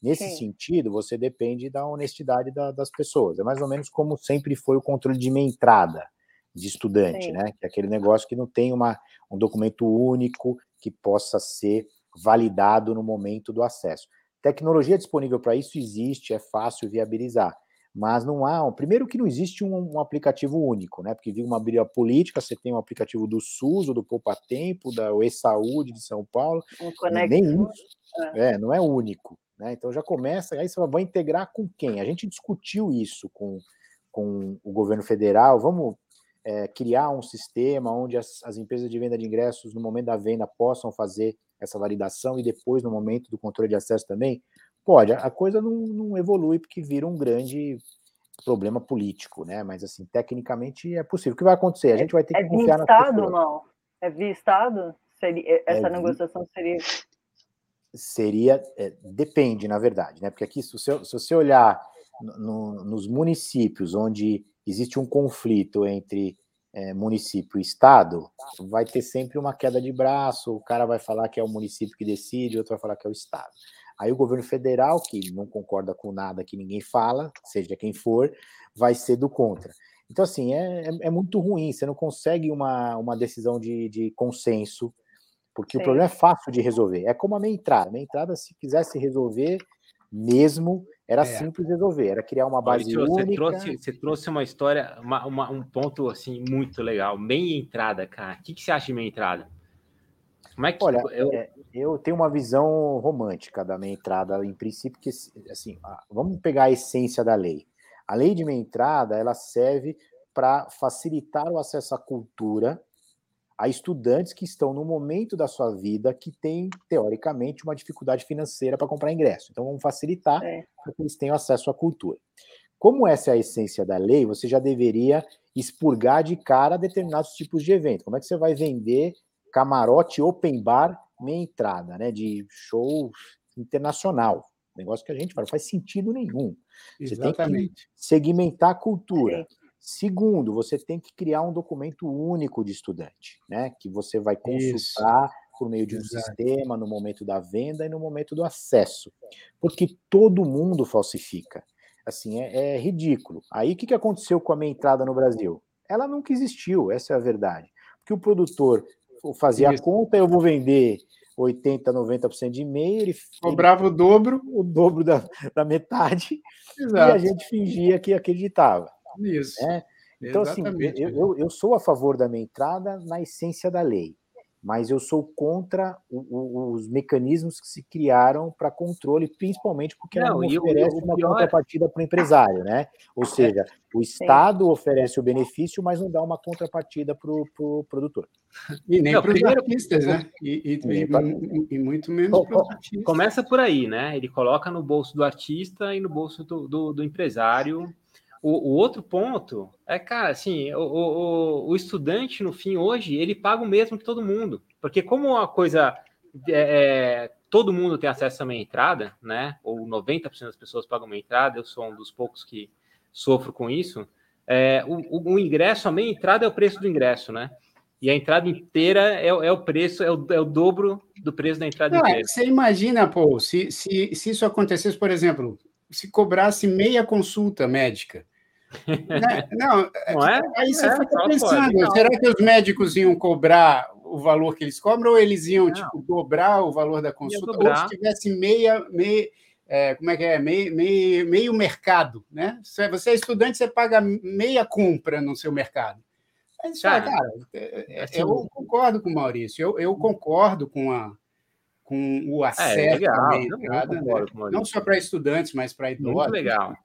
Nesse Sim. sentido, você depende da honestidade da, das pessoas. É mais ou menos como sempre foi o controle de minha entrada de estudante, Sim. né? Que é aquele negócio que não tem uma, um documento único que possa ser validado no momento do acesso. Tecnologia disponível para isso existe, é fácil viabilizar mas não há. Primeiro que não existe um, um aplicativo único, né? Porque viu uma briga política, você tem um aplicativo do SUS, ou do Poupa Tempo, da E-Saúde de São Paulo. Um isso. É. é, não é único. Né? Então já começa, aí você vai integrar com quem? A gente discutiu isso com, com o governo federal. Vamos é, criar um sistema onde as, as empresas de venda de ingressos, no momento da venda, possam fazer essa validação e depois, no momento do controle de acesso também. Pode, a coisa não, não evolui porque vira um grande problema político, né? Mas assim, tecnicamente é possível. O que vai acontecer? A gente vai ter que é confiar na Estado ou não? É via Estado? Seria, essa é negociação seria seria é, depende, na verdade, né? Porque aqui, se você, se você olhar no, nos municípios onde existe um conflito entre é, município e estado, vai ter sempre uma queda de braço. O cara vai falar que é o município que decide, outro vai falar que é o estado. Aí o governo federal, que não concorda com nada que ninguém fala, seja quem for, vai ser do contra. Então, assim, é, é, é muito ruim, você não consegue uma, uma decisão de, de consenso, porque Sim. o problema é fácil de resolver. É como a minha entrada. A minha entrada, se quisesse resolver mesmo, era é. simples resolver, era criar uma base Maurício, única. Você trouxe, você trouxe uma história, uma, uma, um ponto assim muito legal. Meia entrada, cara. O que, que você acha de meia entrada? Como é que Olha, eu... É, eu tenho uma visão romântica da minha entrada, em princípio, que assim, vamos pegar a essência da lei. A lei de minha entrada, ela serve para facilitar o acesso à cultura a estudantes que estão no momento da sua vida que tem, teoricamente, uma dificuldade financeira para comprar ingresso. Então, vamos facilitar é. para que eles tenham acesso à cultura. Como essa é a essência da lei, você já deveria expurgar de cara determinados tipos de evento. Como é que você vai vender camarote open bar, meia entrada, né? De show internacional. Negócio que a gente fala, não faz sentido nenhum. Você Exatamente. tem que segmentar a cultura. Segundo, você tem que criar um documento único de estudante, né? Que você vai consultar Isso. por meio de um Exato. sistema no momento da venda e no momento do acesso. Porque todo mundo falsifica. Assim, é, é ridículo. Aí o que, que aconteceu com a minha entrada no Brasil? Ela nunca existiu, essa é a verdade. Porque o produtor fazer a conta, eu vou vender 80, 90% de e-mail, ele cobrava ele, o dobro, o dobro da, da metade, Exato. e a gente fingia que acreditava. Isso. Né? Então, assim, eu, eu, eu, sou a favor da minha entrada na essência da lei mas eu sou contra o, o, os mecanismos que se criaram para controle, principalmente porque não, não oferece uma pior... contrapartida para o empresário, né? Ou seja, o Estado Sim. oferece o benefício, mas não dá uma contrapartida para o pro produtor. E nem para os artistas, né? E, e, e, pra... e muito menos para os artistas. Começa por aí, né? Ele coloca no bolso do artista e no bolso do, do, do empresário o, o, outro ponto é, cara, assim, o, o, o, estudante, no fim, hoje, ele paga o mesmo que todo mundo. Porque como a coisa. É, é todo mundo tem acesso a uma entrada, né? Ou 90% das pessoas pagam uma entrada, eu sou um dos poucos que sofro com isso. É, o, o, ingresso, a meia entrada é o preço do ingresso, né? E a entrada inteira é, é o preço, é o, é o, dobro do preço da entrada Não, inteira. Você imagina, Paul, se, se, se isso acontecesse, por exemplo, se cobrasse meia consulta médica? Não, não é? aí você é, fica pensando, pode, será que os médicos iam cobrar o valor que eles cobram ou eles iam tipo, dobrar o valor da consulta? Ou se tivesse meia, meia é, como é que é? Meio, meio, meio mercado, né? Você é estudante, você paga meia compra no seu mercado. Mas, cara, cara é, é, assim, eu concordo com o Maurício, eu, eu concordo com, a, com o acesso é, legal, meia entrada, né? não só para estudantes, mas para idosos. Muito legal.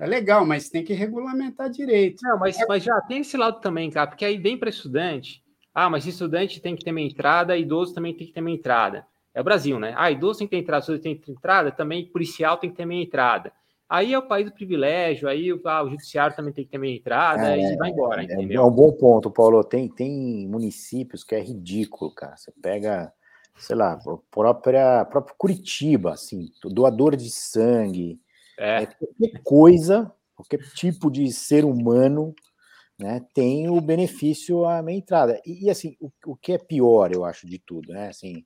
É legal, mas tem que regulamentar direito. Não, mas, mas já tem esse lado também, cara, porque aí vem para estudante. Ah, mas estudante tem que ter uma entrada, idoso também tem que ter uma entrada. É o Brasil, né? Ah, idoso tem que ter entrada, idoso tem que ter entrada, também policial tem que ter uma entrada. Aí é o país do privilégio, aí ah, o judiciário também tem que ter minha entrada é, e vai embora, é, entendeu? É um bom ponto, Paulo. Tem, tem municípios que é ridículo, cara. Você pega, sei lá, própria, próprio Curitiba, assim, doador de sangue, é. é. qualquer coisa, qualquer tipo de ser humano, né, tem o benefício à minha entrada. E, e assim, o, o, que é pior, eu acho, de tudo, né? Assim,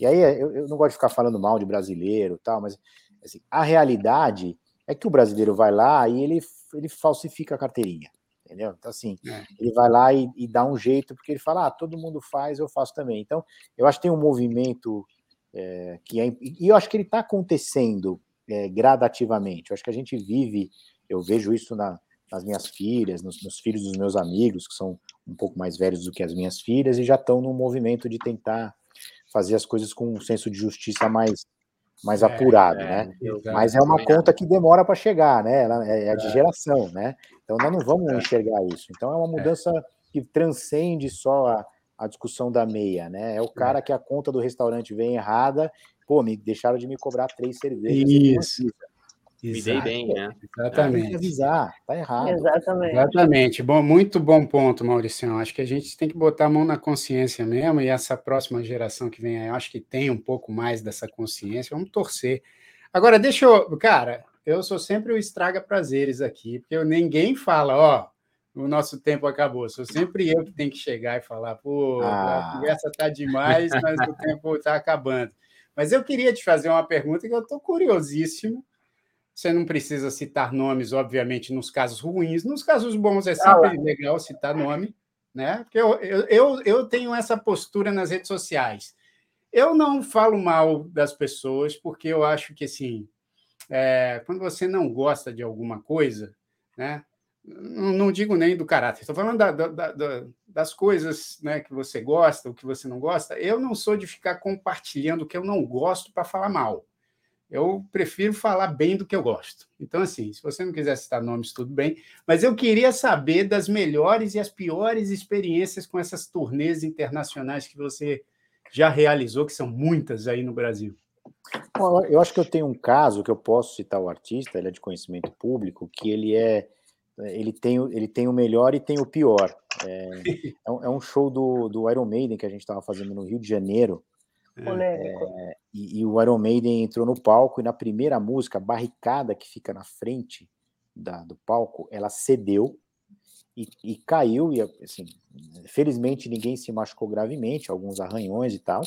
e aí eu, eu não gosto de ficar falando mal de brasileiro, tal, mas assim, a realidade é que o brasileiro vai lá e ele, ele falsifica a carteirinha, entendeu? Então, assim, é. ele vai lá e, e, dá um jeito, porque ele fala, ah, todo mundo faz, eu faço também. Então, eu acho que tem um movimento é, que é, e eu acho que ele está acontecendo é, gradativamente. Eu acho que a gente vive, eu vejo isso na, nas minhas filhas, nos, nos, filhos dos meus amigos, que são um pouco mais velhos do que as minhas filhas, e já estão num movimento de tentar fazer as coisas com um senso de justiça mais mais é, apurado, é, né? Mas é uma conta que demora para chegar, né? Ela é, é de é. geração, né? Então nós não vamos é. enxergar isso. Então é uma mudança que transcende só a, a discussão da meia, né? É o cara que a conta do restaurante vem errada, pô, me deixaram de me cobrar três cervejas. Isso. Me dei bem, né? Exatamente. Tem que avisar, tá errado. Exatamente. Exatamente. Bom, muito bom ponto, Maurício. Acho que a gente tem que botar a mão na consciência mesmo, e essa próxima geração que vem aí, acho que tem um pouco mais dessa consciência. Vamos torcer. Agora, deixa eu. Cara, eu sou sempre o estraga prazeres aqui, porque ninguém fala, ó, o nosso tempo acabou. Sou sempre eu que tenho que chegar e falar, pô, ah. a conversa tá demais, mas o tempo está acabando. Mas eu queria te fazer uma pergunta que eu estou curiosíssimo você não precisa citar nomes, obviamente, nos casos ruins. Nos casos bons é ah, sempre ah, legal citar nome, né? Porque eu, eu, eu tenho essa postura nas redes sociais. Eu não falo mal das pessoas, porque eu acho que, assim, é, quando você não gosta de alguma coisa, né? Não, digo nem do caráter, estou falando da, da, da, das coisas né, que você gosta, o que você não gosta. Eu não sou de ficar compartilhando o que eu não gosto para falar mal. Eu prefiro falar bem do que eu gosto. Então, assim, se você não quiser citar nomes, tudo bem. Mas eu queria saber das melhores e as piores experiências com essas turnês internacionais que você já realizou, que são muitas aí no Brasil. Eu acho que eu tenho um caso que eu posso citar o artista, ele é de conhecimento público, que ele é ele tem, ele tem o melhor e tem o pior. É, é um é show do, do Iron Maiden que a gente estava fazendo no Rio de Janeiro, é, e, e, o Iron Maiden entrou no palco e na primeira música, a barricada que fica na frente da, do palco, ela cedeu e, e, caiu. E assim, felizmente ninguém se machucou gravemente, alguns arranhões e tal.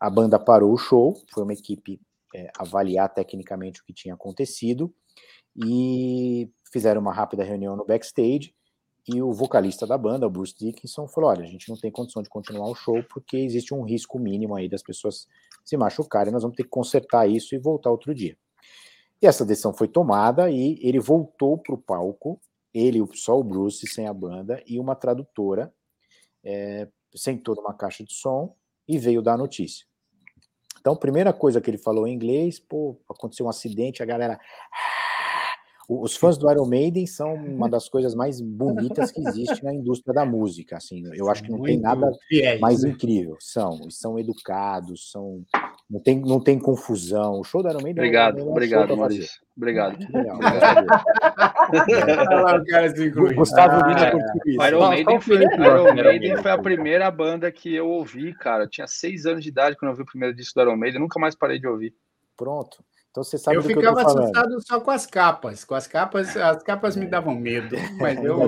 A banda parou o show, foi uma equipe é, avaliar tecnicamente o que tinha acontecido e fizeram uma rápida reunião no backstage e o vocalista da banda, o Bruce Dickinson, falou: olha, a gente não tem condição de continuar o show porque existe um risco mínimo aí das pessoas se machucarem, nós vamos ter que consertar isso e voltar outro dia. E essa decisão foi tomada e ele voltou para o palco, ele, só o Bruce, sem a banda, e uma tradutora, é, sentou numa caixa de som e veio dar a notícia. Então, primeira coisa que ele falou em inglês, pô, aconteceu um acidente, a galera os fãs do Iron Maiden são uma das coisas mais bonitas que existe na indústria da música. Assim, eu acho que não tem nada mais né? incrível. São, são educados, são não tem, não tem confusão. O show do Iron Maiden. Obrigado, é obrigado, Maurício. Obrigado. Legal, Gustavo ah, Lima é. Iron Maiden, foi, Iron Maiden foi a primeira banda que eu ouvi, cara. Eu tinha seis anos de idade quando eu ouvi o primeiro disco do Iron Maiden, nunca mais parei de ouvir. Pronto. Então você sabe eu do ficava que eu assustado só com as capas. Com as capas, as capas me davam medo, mas eu,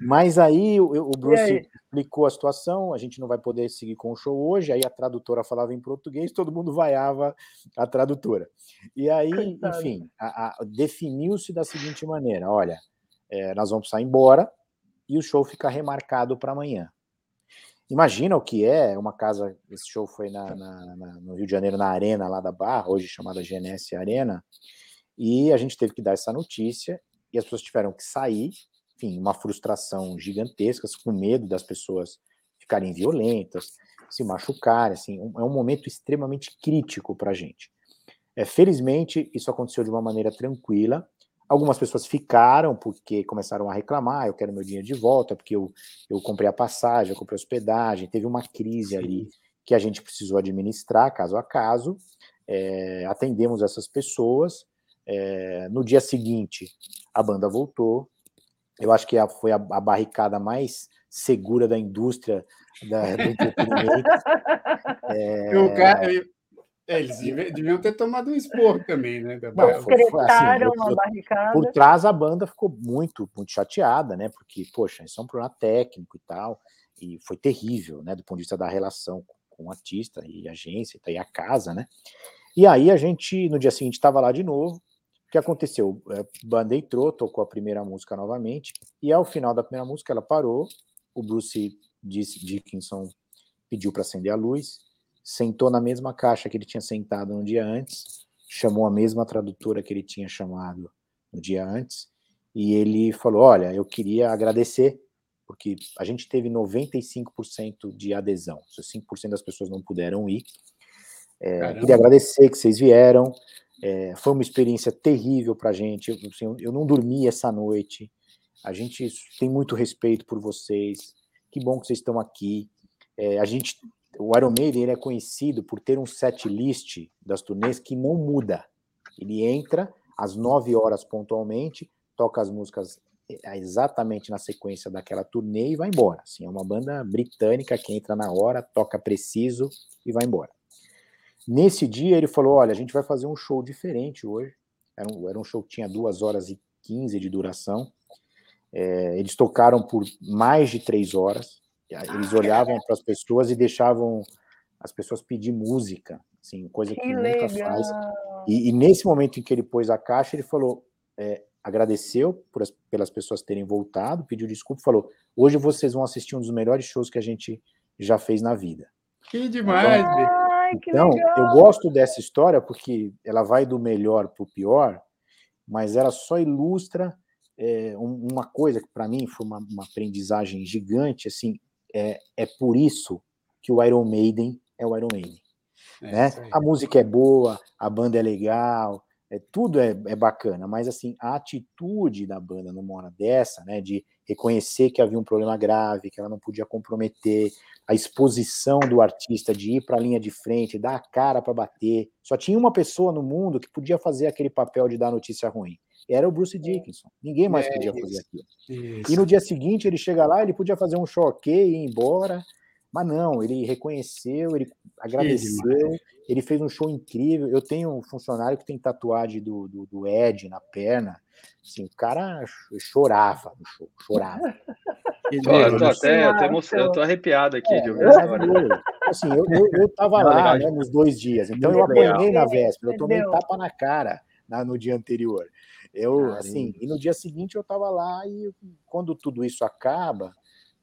Mas aí o, o Bruce explicou a situação, a gente não vai poder seguir com o show hoje, aí a tradutora falava em português, todo mundo vaiava a tradutora. E aí, Coitado. enfim, definiu-se da seguinte maneira: olha, é, nós vamos sair embora e o show fica remarcado para amanhã. Imagina o que é uma casa. Esse show foi na, na, na, no Rio de Janeiro, na Arena lá da Barra, hoje chamada GNS Arena, e a gente teve que dar essa notícia e as pessoas tiveram que sair. Enfim, uma frustração gigantesca, com medo das pessoas ficarem violentas, se machucarem. Assim, é um momento extremamente crítico para a gente. É, felizmente, isso aconteceu de uma maneira tranquila. Algumas pessoas ficaram porque começaram a reclamar, eu quero meu dinheiro de volta, porque eu, eu comprei a passagem, eu comprei a hospedagem, teve uma crise Sim. ali que a gente precisou administrar caso a caso. É, atendemos essas pessoas, É, no dia seguinte, a banda voltou. Eu acho que foi a, a barricada mais segura da indústria da, do entretenimento. É... É, eles deviam ter tomado um esporro também, né? Da... Não, foi, foi assim, uma barricada. Por trás a banda ficou muito, muito chateada, né? Porque, poxa, isso é um problema técnico e tal, e foi terrível, né? Do ponto de vista da relação com o artista e a agência e a casa, né? E aí a gente, no dia seguinte, estava lá de novo. O que aconteceu? A banda entrou, tocou a primeira música novamente, e ao final da primeira música ela parou, o Bruce Dickinson pediu para acender a luz, sentou na mesma caixa que ele tinha sentado no dia antes, chamou a mesma tradutora que ele tinha chamado no dia antes, e ele falou: Olha, eu queria agradecer, porque a gente teve 95% de adesão, 5% das pessoas não puderam ir. É, queria agradecer que vocês vieram. É, foi uma experiência terrível para a gente. Eu, assim, eu não dormi essa noite. A gente tem muito respeito por vocês. Que bom que vocês estão aqui. É, a gente o Iron Maiden ele é conhecido por ter um set list das turnês que não muda. Ele entra às 9 horas pontualmente, toca as músicas é, exatamente na sequência daquela turnê e vai embora. Assim, é uma banda britânica que entra na hora, toca preciso e vai embora. Nesse dia ele falou: Olha, a gente vai fazer um show diferente hoje. Era um, era um show que tinha 2 horas e 15 de duração. É, eles tocaram por mais de três horas. Eles olhavam para as pessoas e deixavam as pessoas pedir música, assim, coisa que, que nunca faz. E, e, nesse momento em que ele pôs a caixa, ele falou, é, agradeceu por as, pelas pessoas terem voltado, pediu desculpa, falou: hoje vocês vão assistir um dos melhores shows que a gente já fez na vida. Que demais! Então, então eu gosto dessa história porque ela vai do melhor para o pior, mas ela só ilustra é, uma coisa que para mim foi uma, uma aprendizagem gigante, assim, é, é por isso que o Iron Maiden é o Iron Maiden. É, né? A música é boa, a banda é legal, é, tudo é, é, bacana, mas assim, a atitude da banda numa hora dessa, né, de reconhecer que havia um problema grave, que ela não podia comprometer, a exposição do artista de ir para a linha de frente, dar a cara para bater. Só tinha uma pessoa no mundo que podia fazer aquele papel de dar notícia ruim era o Bruce Dickinson. Ninguém mais é, podia fazer aquilo. Isso. E no dia seguinte ele chega lá, ele podia fazer um choque e ir embora, mas não, ele reconheceu, ele agradeceu, ele fez um show incrível. Eu tenho um funcionário que tem tatuagem do, do, do Ed na perna. Assim, o cara chorava no show, chorava. Eu tô até, eu tô, emocionado, eu tô arrepiado aqui é, de ouvir Assim, eu, eu, eu tava lá né, nos dois dias, então eu apanhei na véspera, eu tomei tapa na cara na, no dia anterior. Eu, Caramba. assim, e no dia seguinte eu estava lá e quando tudo isso acaba,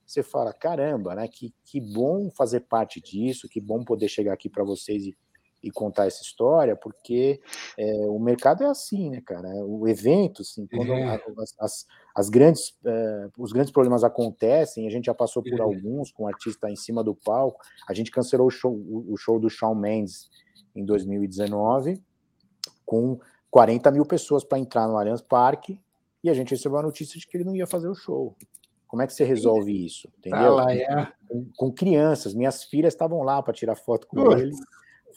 você fala, caramba, né? Que, que bom fazer parte disso, que bom poder chegar aqui para vocês e, e, contar essa história, porque é, o mercado é assim, né, cara? O evento, assim, quando é. as, as, as, grandes, é, os grandes problemas acontecem, a gente já passou por é. alguns com o artista em cima do palco, a gente cancelou o show, o, o show do Shawn Mendes em 2019 com 40 mil pessoas para entrar no Allianz Parque e a gente recebeu a notícia de que ele não ia fazer o show. Como é que você resolve isso? Entendeu? lá, é. com, com, crianças. Minhas filhas estavam lá para tirar foto com ele,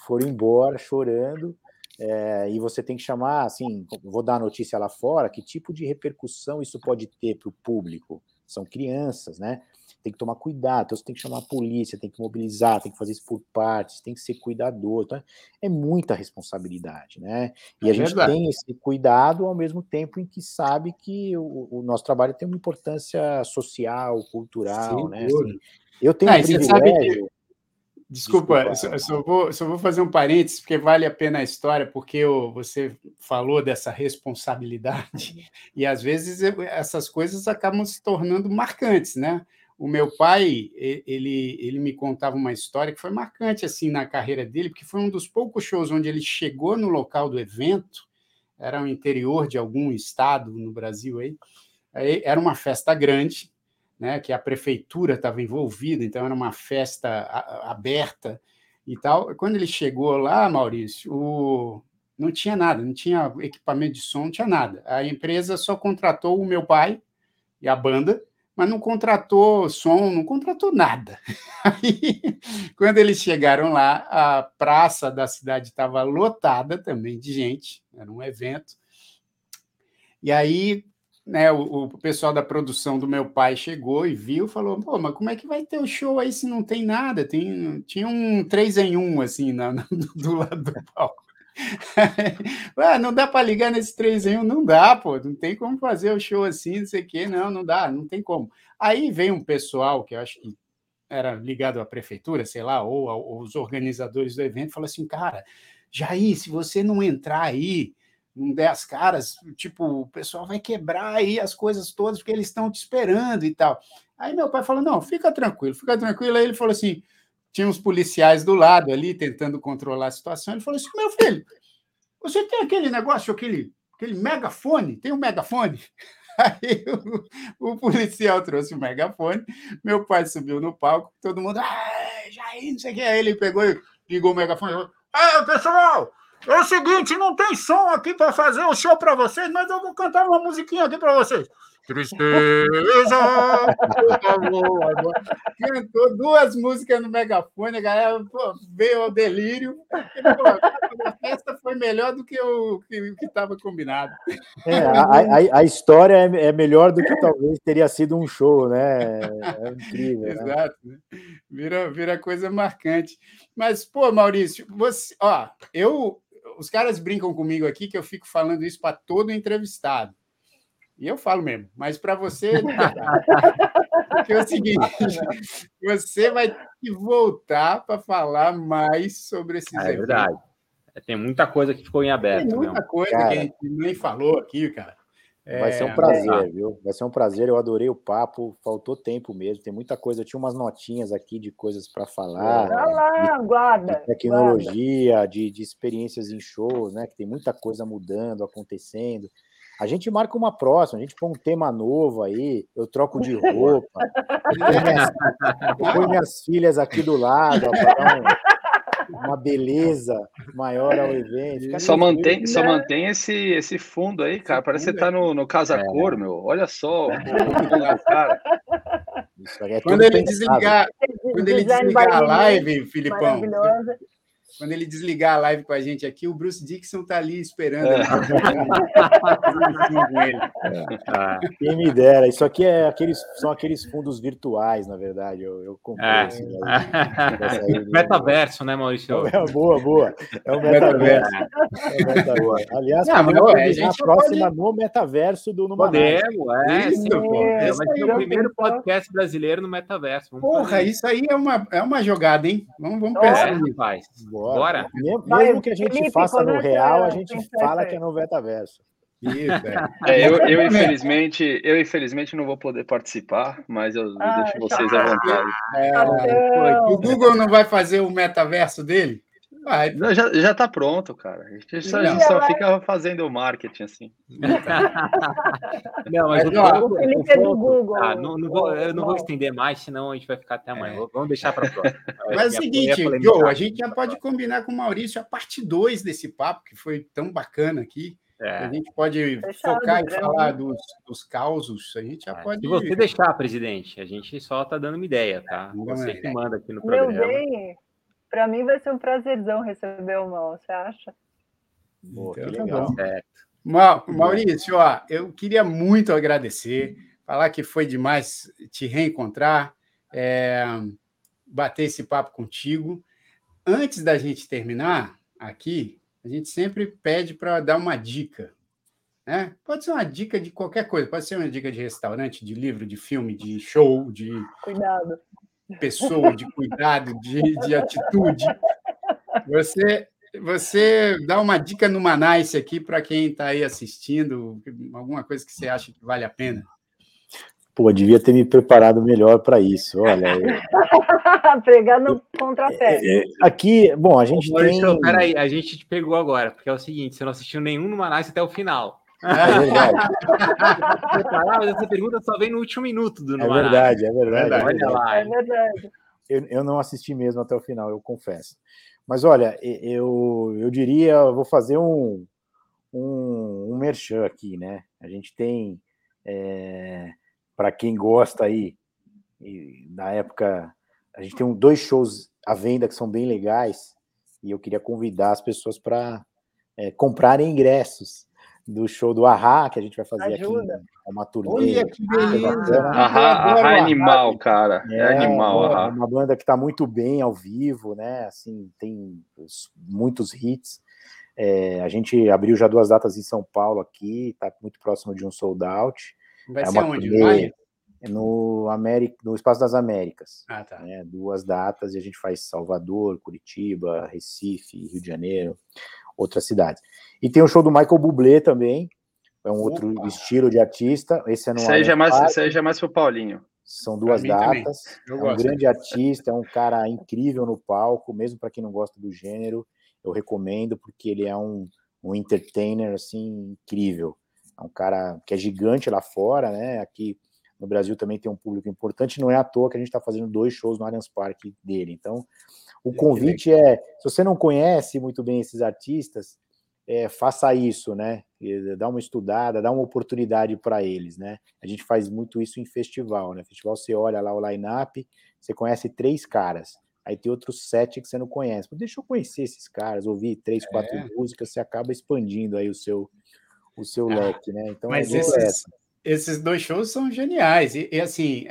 foram embora chorando. É, e você tem que chamar, assim, vou dar a notícia lá fora, que tipo de repercussão isso pode ter para o público? São crianças, né? Tem que tomar cuidado, então você tem que chamar a polícia, tem que mobilizar, tem que fazer isso por partes, tem que ser cuidador. Então, é muita responsabilidade, né? E é a gente verdade. tem esse cuidado ao mesmo tempo em que sabe que o, o nosso trabalho tem uma importância social, cultural, Sim, né? Assim, eu tenho ah, um privilégio. Que... Desculpa, Desculpa. Só, só, vou, só vou fazer um parênteses, porque vale a pena a história, porque eu, você falou dessa responsabilidade, e às vezes essas coisas acabam se tornando marcantes, né? O meu pai, ele, ele me contava uma história que foi marcante assim na carreira dele, porque foi um dos poucos shows onde ele chegou no local do evento, era o interior de algum estado no Brasil aí, aí era uma festa grande, né, que a prefeitura estava envolvida, então era uma festa aberta e tal. Quando ele chegou lá, Maurício, o, não tinha nada, não tinha equipamento de som, não tinha nada. A empresa só contratou o meu pai e a banda mas não contratou som, não contratou nada. Aí, quando eles chegaram lá, a praça da cidade estava lotada também de gente, era um evento, E aí né, o, o, pessoal da produção do meu pai chegou e viu, falou, pô, mas como é que vai ter o show aí se não tem nada? Tem, tinha um 3 em 1, assim, na, na, do lado do palco. ah, não dá para ligar nesse 3 em 1? Não dá, pô, não tem como fazer o show assim, não sei o quê, não, não dá, não tem como. Aí veio um pessoal que eu acho que era ligado à prefeitura, sei lá, ou aos organizadores do evento, falou assim, cara, Jair, se você não entrar aí, não der as caras, tipo, o pessoal vai quebrar aí as coisas todas porque eles estão te esperando e tal. Aí meu pai falou: não, fica tranquilo, fica tranquilo. Aí ele falou assim: tinha uns policiais do lado ali tentando controlar a situação. Ele falou assim: meu filho, você tem aquele negócio, aquele, aquele megafone? Tem um megafone? Aí o, o, policial trouxe o megafone, meu pai subiu no palco, todo mundo, Jair, não sei o que. Aí ele pegou e ligou o megafone e falou: pessoal, é o seguinte, não tem som aqui para fazer o um show para vocês, mas eu vou cantar uma musiquinha aqui para vocês. Tristeza, Cantou duas músicas no megafone, a galera pô, veio ao delírio. Pô, a festa foi melhor do que o que estava combinado. É, a, a, a, história é, é, melhor do que talvez teria sido um show, né? É incrível. Né? Exato. Né? Vira, vira coisa marcante. Mas, pô, Maurício, você, ó, eu os caras brincam comigo aqui que eu fico falando isso para todo entrevistado. E eu falo mesmo, mas para você. Porque é o seguinte: você vai ter que voltar para falar mais sobre esses é, É verdade. Tem muita coisa que ficou em aberto. Tem muita mesmo. coisa cara, que a gente nem falou aqui, cara. Vai ser um é, prazer, é. viu? Vai ser um prazer. Eu adorei o papo. Faltou tempo mesmo. Tem muita coisa. Eu tinha umas notinhas aqui de coisas para falar. Vai lá, de, guarda. De tecnologia, guarda. De, de experiências em shows, né? Que tem muita coisa mudando, acontecendo. A gente marca uma próxima, a gente põe um tema novo aí, eu troco de roupa, põe minhas, põe minhas filhas aqui do lado, para uma beleza maior ao evento. Só mantém, só mantém esse, esse fundo aí, cara. Parece que você tá no, no Casa é. Cor, meu. Olha só o cara. É quando ele desligar, quando ele desligar a live, Filipão, quando ele desligar a live com a gente aqui, o Bruce Dixon tá ali esperando. É. é. Quem me dera. Isso aqui é aqueles, são aqueles fundos virtuais, na verdade. Eu, eu comprei é. esse Metaverso, né, Maurício? É, boa, boa. É o metaverso. É metaverso. Aliás, não, é, a gente próxima pode... no metaverso do Numa Podemos, é. Isso, é, vai ser o primeiro podcast brasileiro no metaverso. Vamos Porra, fazer. isso aí é uma, é uma jogada, hein? Vamos, vamos pensar nisso. Faz. Boa. Bora. Mesmo, mesmo que a gente Felipe, faça no real, a gente fala que é no metaverso. Isso, é. é, eu, eu, infelizmente, eu infelizmente não vou poder participar, mas eu ah, deixo vocês à vontade. É, o Google não vai fazer o metaverso dele? Vai. Não, já, já tá pronto, cara. A gente só, a gente só fica fazendo marketing assim. não, mas, mas o, o, Felipe é do Google. Ah, não, não vou, eu não vou estender mais, senão a gente vai ficar até amanhã. É. Vamos deixar para próxima. Mas é o seguinte, Joe, a gente já pode combinar com o Maurício a parte 2 desse papo, que foi tão bacana aqui. É. A gente pode Fechado, focar e falar dos, dos causos. A gente já é. pode. Se você deixar, presidente, a gente só está dando uma ideia, tá? Você que manda aqui no programa. Meu bem, para mim vai ser um prazerzão receber o Mal, você acha? Pô, então, que tá legal. Tá Maurício, ó, eu queria muito agradecer, falar que foi demais te reencontrar, é, bater esse papo contigo. Antes da gente terminar aqui, a gente sempre pede para dar uma dica. Né? Pode ser uma dica de qualquer coisa, pode ser uma dica de restaurante, de livro, de filme, de show, de. Cuidado pessoa, de cuidado, de, de atitude. Você, você dá uma dica no Manice aqui para quem está aí assistindo, alguma coisa que você acha que vale a pena? Pô, devia ter me preparado melhor para isso. Olha. Eu... Pregar no contrapé. É, é, aqui, bom, a gente Ô, tem. Peraí, a gente te pegou agora, porque é o seguinte: você não assistiu nenhum no Manice até o final. É verdade. essa pergunta só vem no último minuto do É verdade, é verdade. É olha lá. É verdade. Eu, eu não assisti mesmo até o final, eu confesso. Mas olha, eu, eu diria, vou fazer um, um, um merchan aqui, né? A gente tem, é, para quem gosta aí, na época, a gente tem um, dois shows à venda que são bem legais, e eu queria convidar as pessoas para é, comprarem ingressos do show do Ahá, que a gente vai fazer Ajuda. aqui. Uma turnê. Olha que beleza. Ahá é animal, cara. É, é animal, é Ahá. uma banda que está muito bem ao vivo, né? Assim, tem os- muitos hits. É, a gente abriu já duas datas em São Paulo aqui, está muito próximo de um sold out. Vai é ser uma onde? turnê Maio? no, América, no Espaço das Américas. Ah, tá. né, duas datas e a gente faz Salvador, Curitiba, Recife, Rio de Janeiro, outras cidades. E tem o show do Michael Bublé também, é um outro Opa! estilo de artista. Esse é no Isso aí já é mais, isso aí já é mais pro Paulinho. são duas datas. É um gosto. grande artista, é um cara incrível no palco, mesmo para quem não gosta do gênero, eu recomendo porque ele é um, um entertainer assim incrível. É um cara que é gigante lá fora, né? Aqui no Brasil também tem um público importante, não é à toa que a gente está fazendo dois shows no Allianz Parque dele. Então, o convite é, se você não conhece muito bem esses artistas, é, faça isso, né? E Dá uma estudada, dá uma oportunidade para eles, né? A gente faz muito isso em festival, né? Festival você olha lá o line-up, você conhece três caras, aí tem outros sete que você não conhece. Pô, deixa eu conhecer esses caras, ouvir três, quatro É. músicas, você acaba expandindo aí o seu, o seu Ah, leque, né? Então, Mas é esses, esses dois shows são geniais. E, e, assim,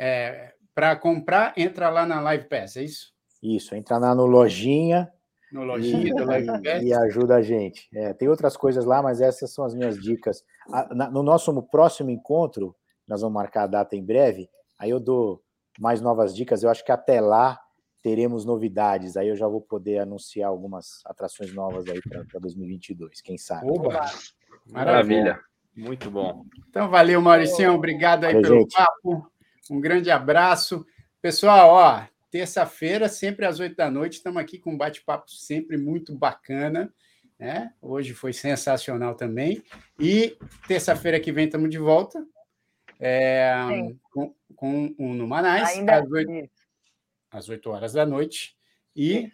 para comprar, entra lá na Live Pass, é isso? Isso, entra lá no lojinha No lojinha do Live Pass. e, e ajuda a gente. É, tem outras coisas lá, mas essas são as minhas dicas. A- na- no nosso próximo encontro, nós vamos marcar a data em breve, aí eu dou mais novas dicas. Eu acho que até lá teremos novidades. Aí eu já vou poder anunciar algumas atrações novas aí para 2022, quem sabe. Oba! Maravilha. Maravilha. Muito bom. Então, valeu, Mauricião. Obrigado aí Valeu, pelo gente. papo. Um grande abraço. Pessoal, ó, terça-feira, sempre às oito da noite, estamos aqui com um bate-papo sempre muito bacana. Né? Hoje foi sensacional também. E terça-feira que vem estamos de volta é, com, com o Numanais, Ainda às oito isso. às 8 horas da noite. E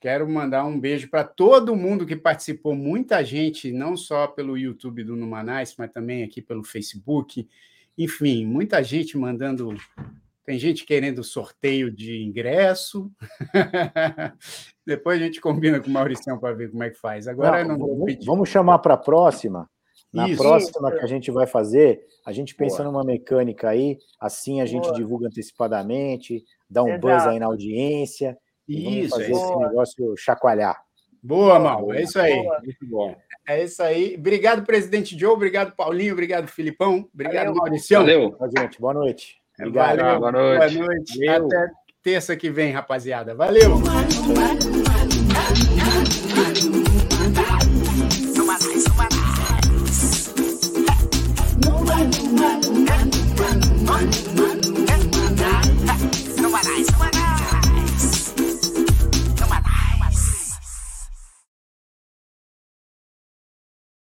quero mandar um beijo para todo mundo que participou, muita gente, não só pelo YouTube do Numanais, mas também aqui pelo Facebook. Enfim, muita gente mandando. Tem gente querendo sorteio de ingresso. Depois a gente combina com o Mauricião para ver como é que faz. Agora eu não vou vamos, pedir. vamos chamar para a próxima. Na Isso. próxima que a gente vai fazer, a gente pensa Boa. numa mecânica aí, assim a gente Boa. divulga antecipadamente, dá um buzz Exato. aí na audiência, e vamos Isso, fazer é isso. esse Boa. negócio chacoalhar. Boa, Mal. É isso aí. Boa. Muito bom. É isso aí. Obrigado, presidente Joe. Obrigado, Paulinho. Obrigado, Filipão. Obrigado, Valeu. Mauricião. Valeu. Gente. Boa noite. Obrigado. Valeu. Boa noite. Boa noite. Até terça que vem, rapaziada. Valeu. Valeu.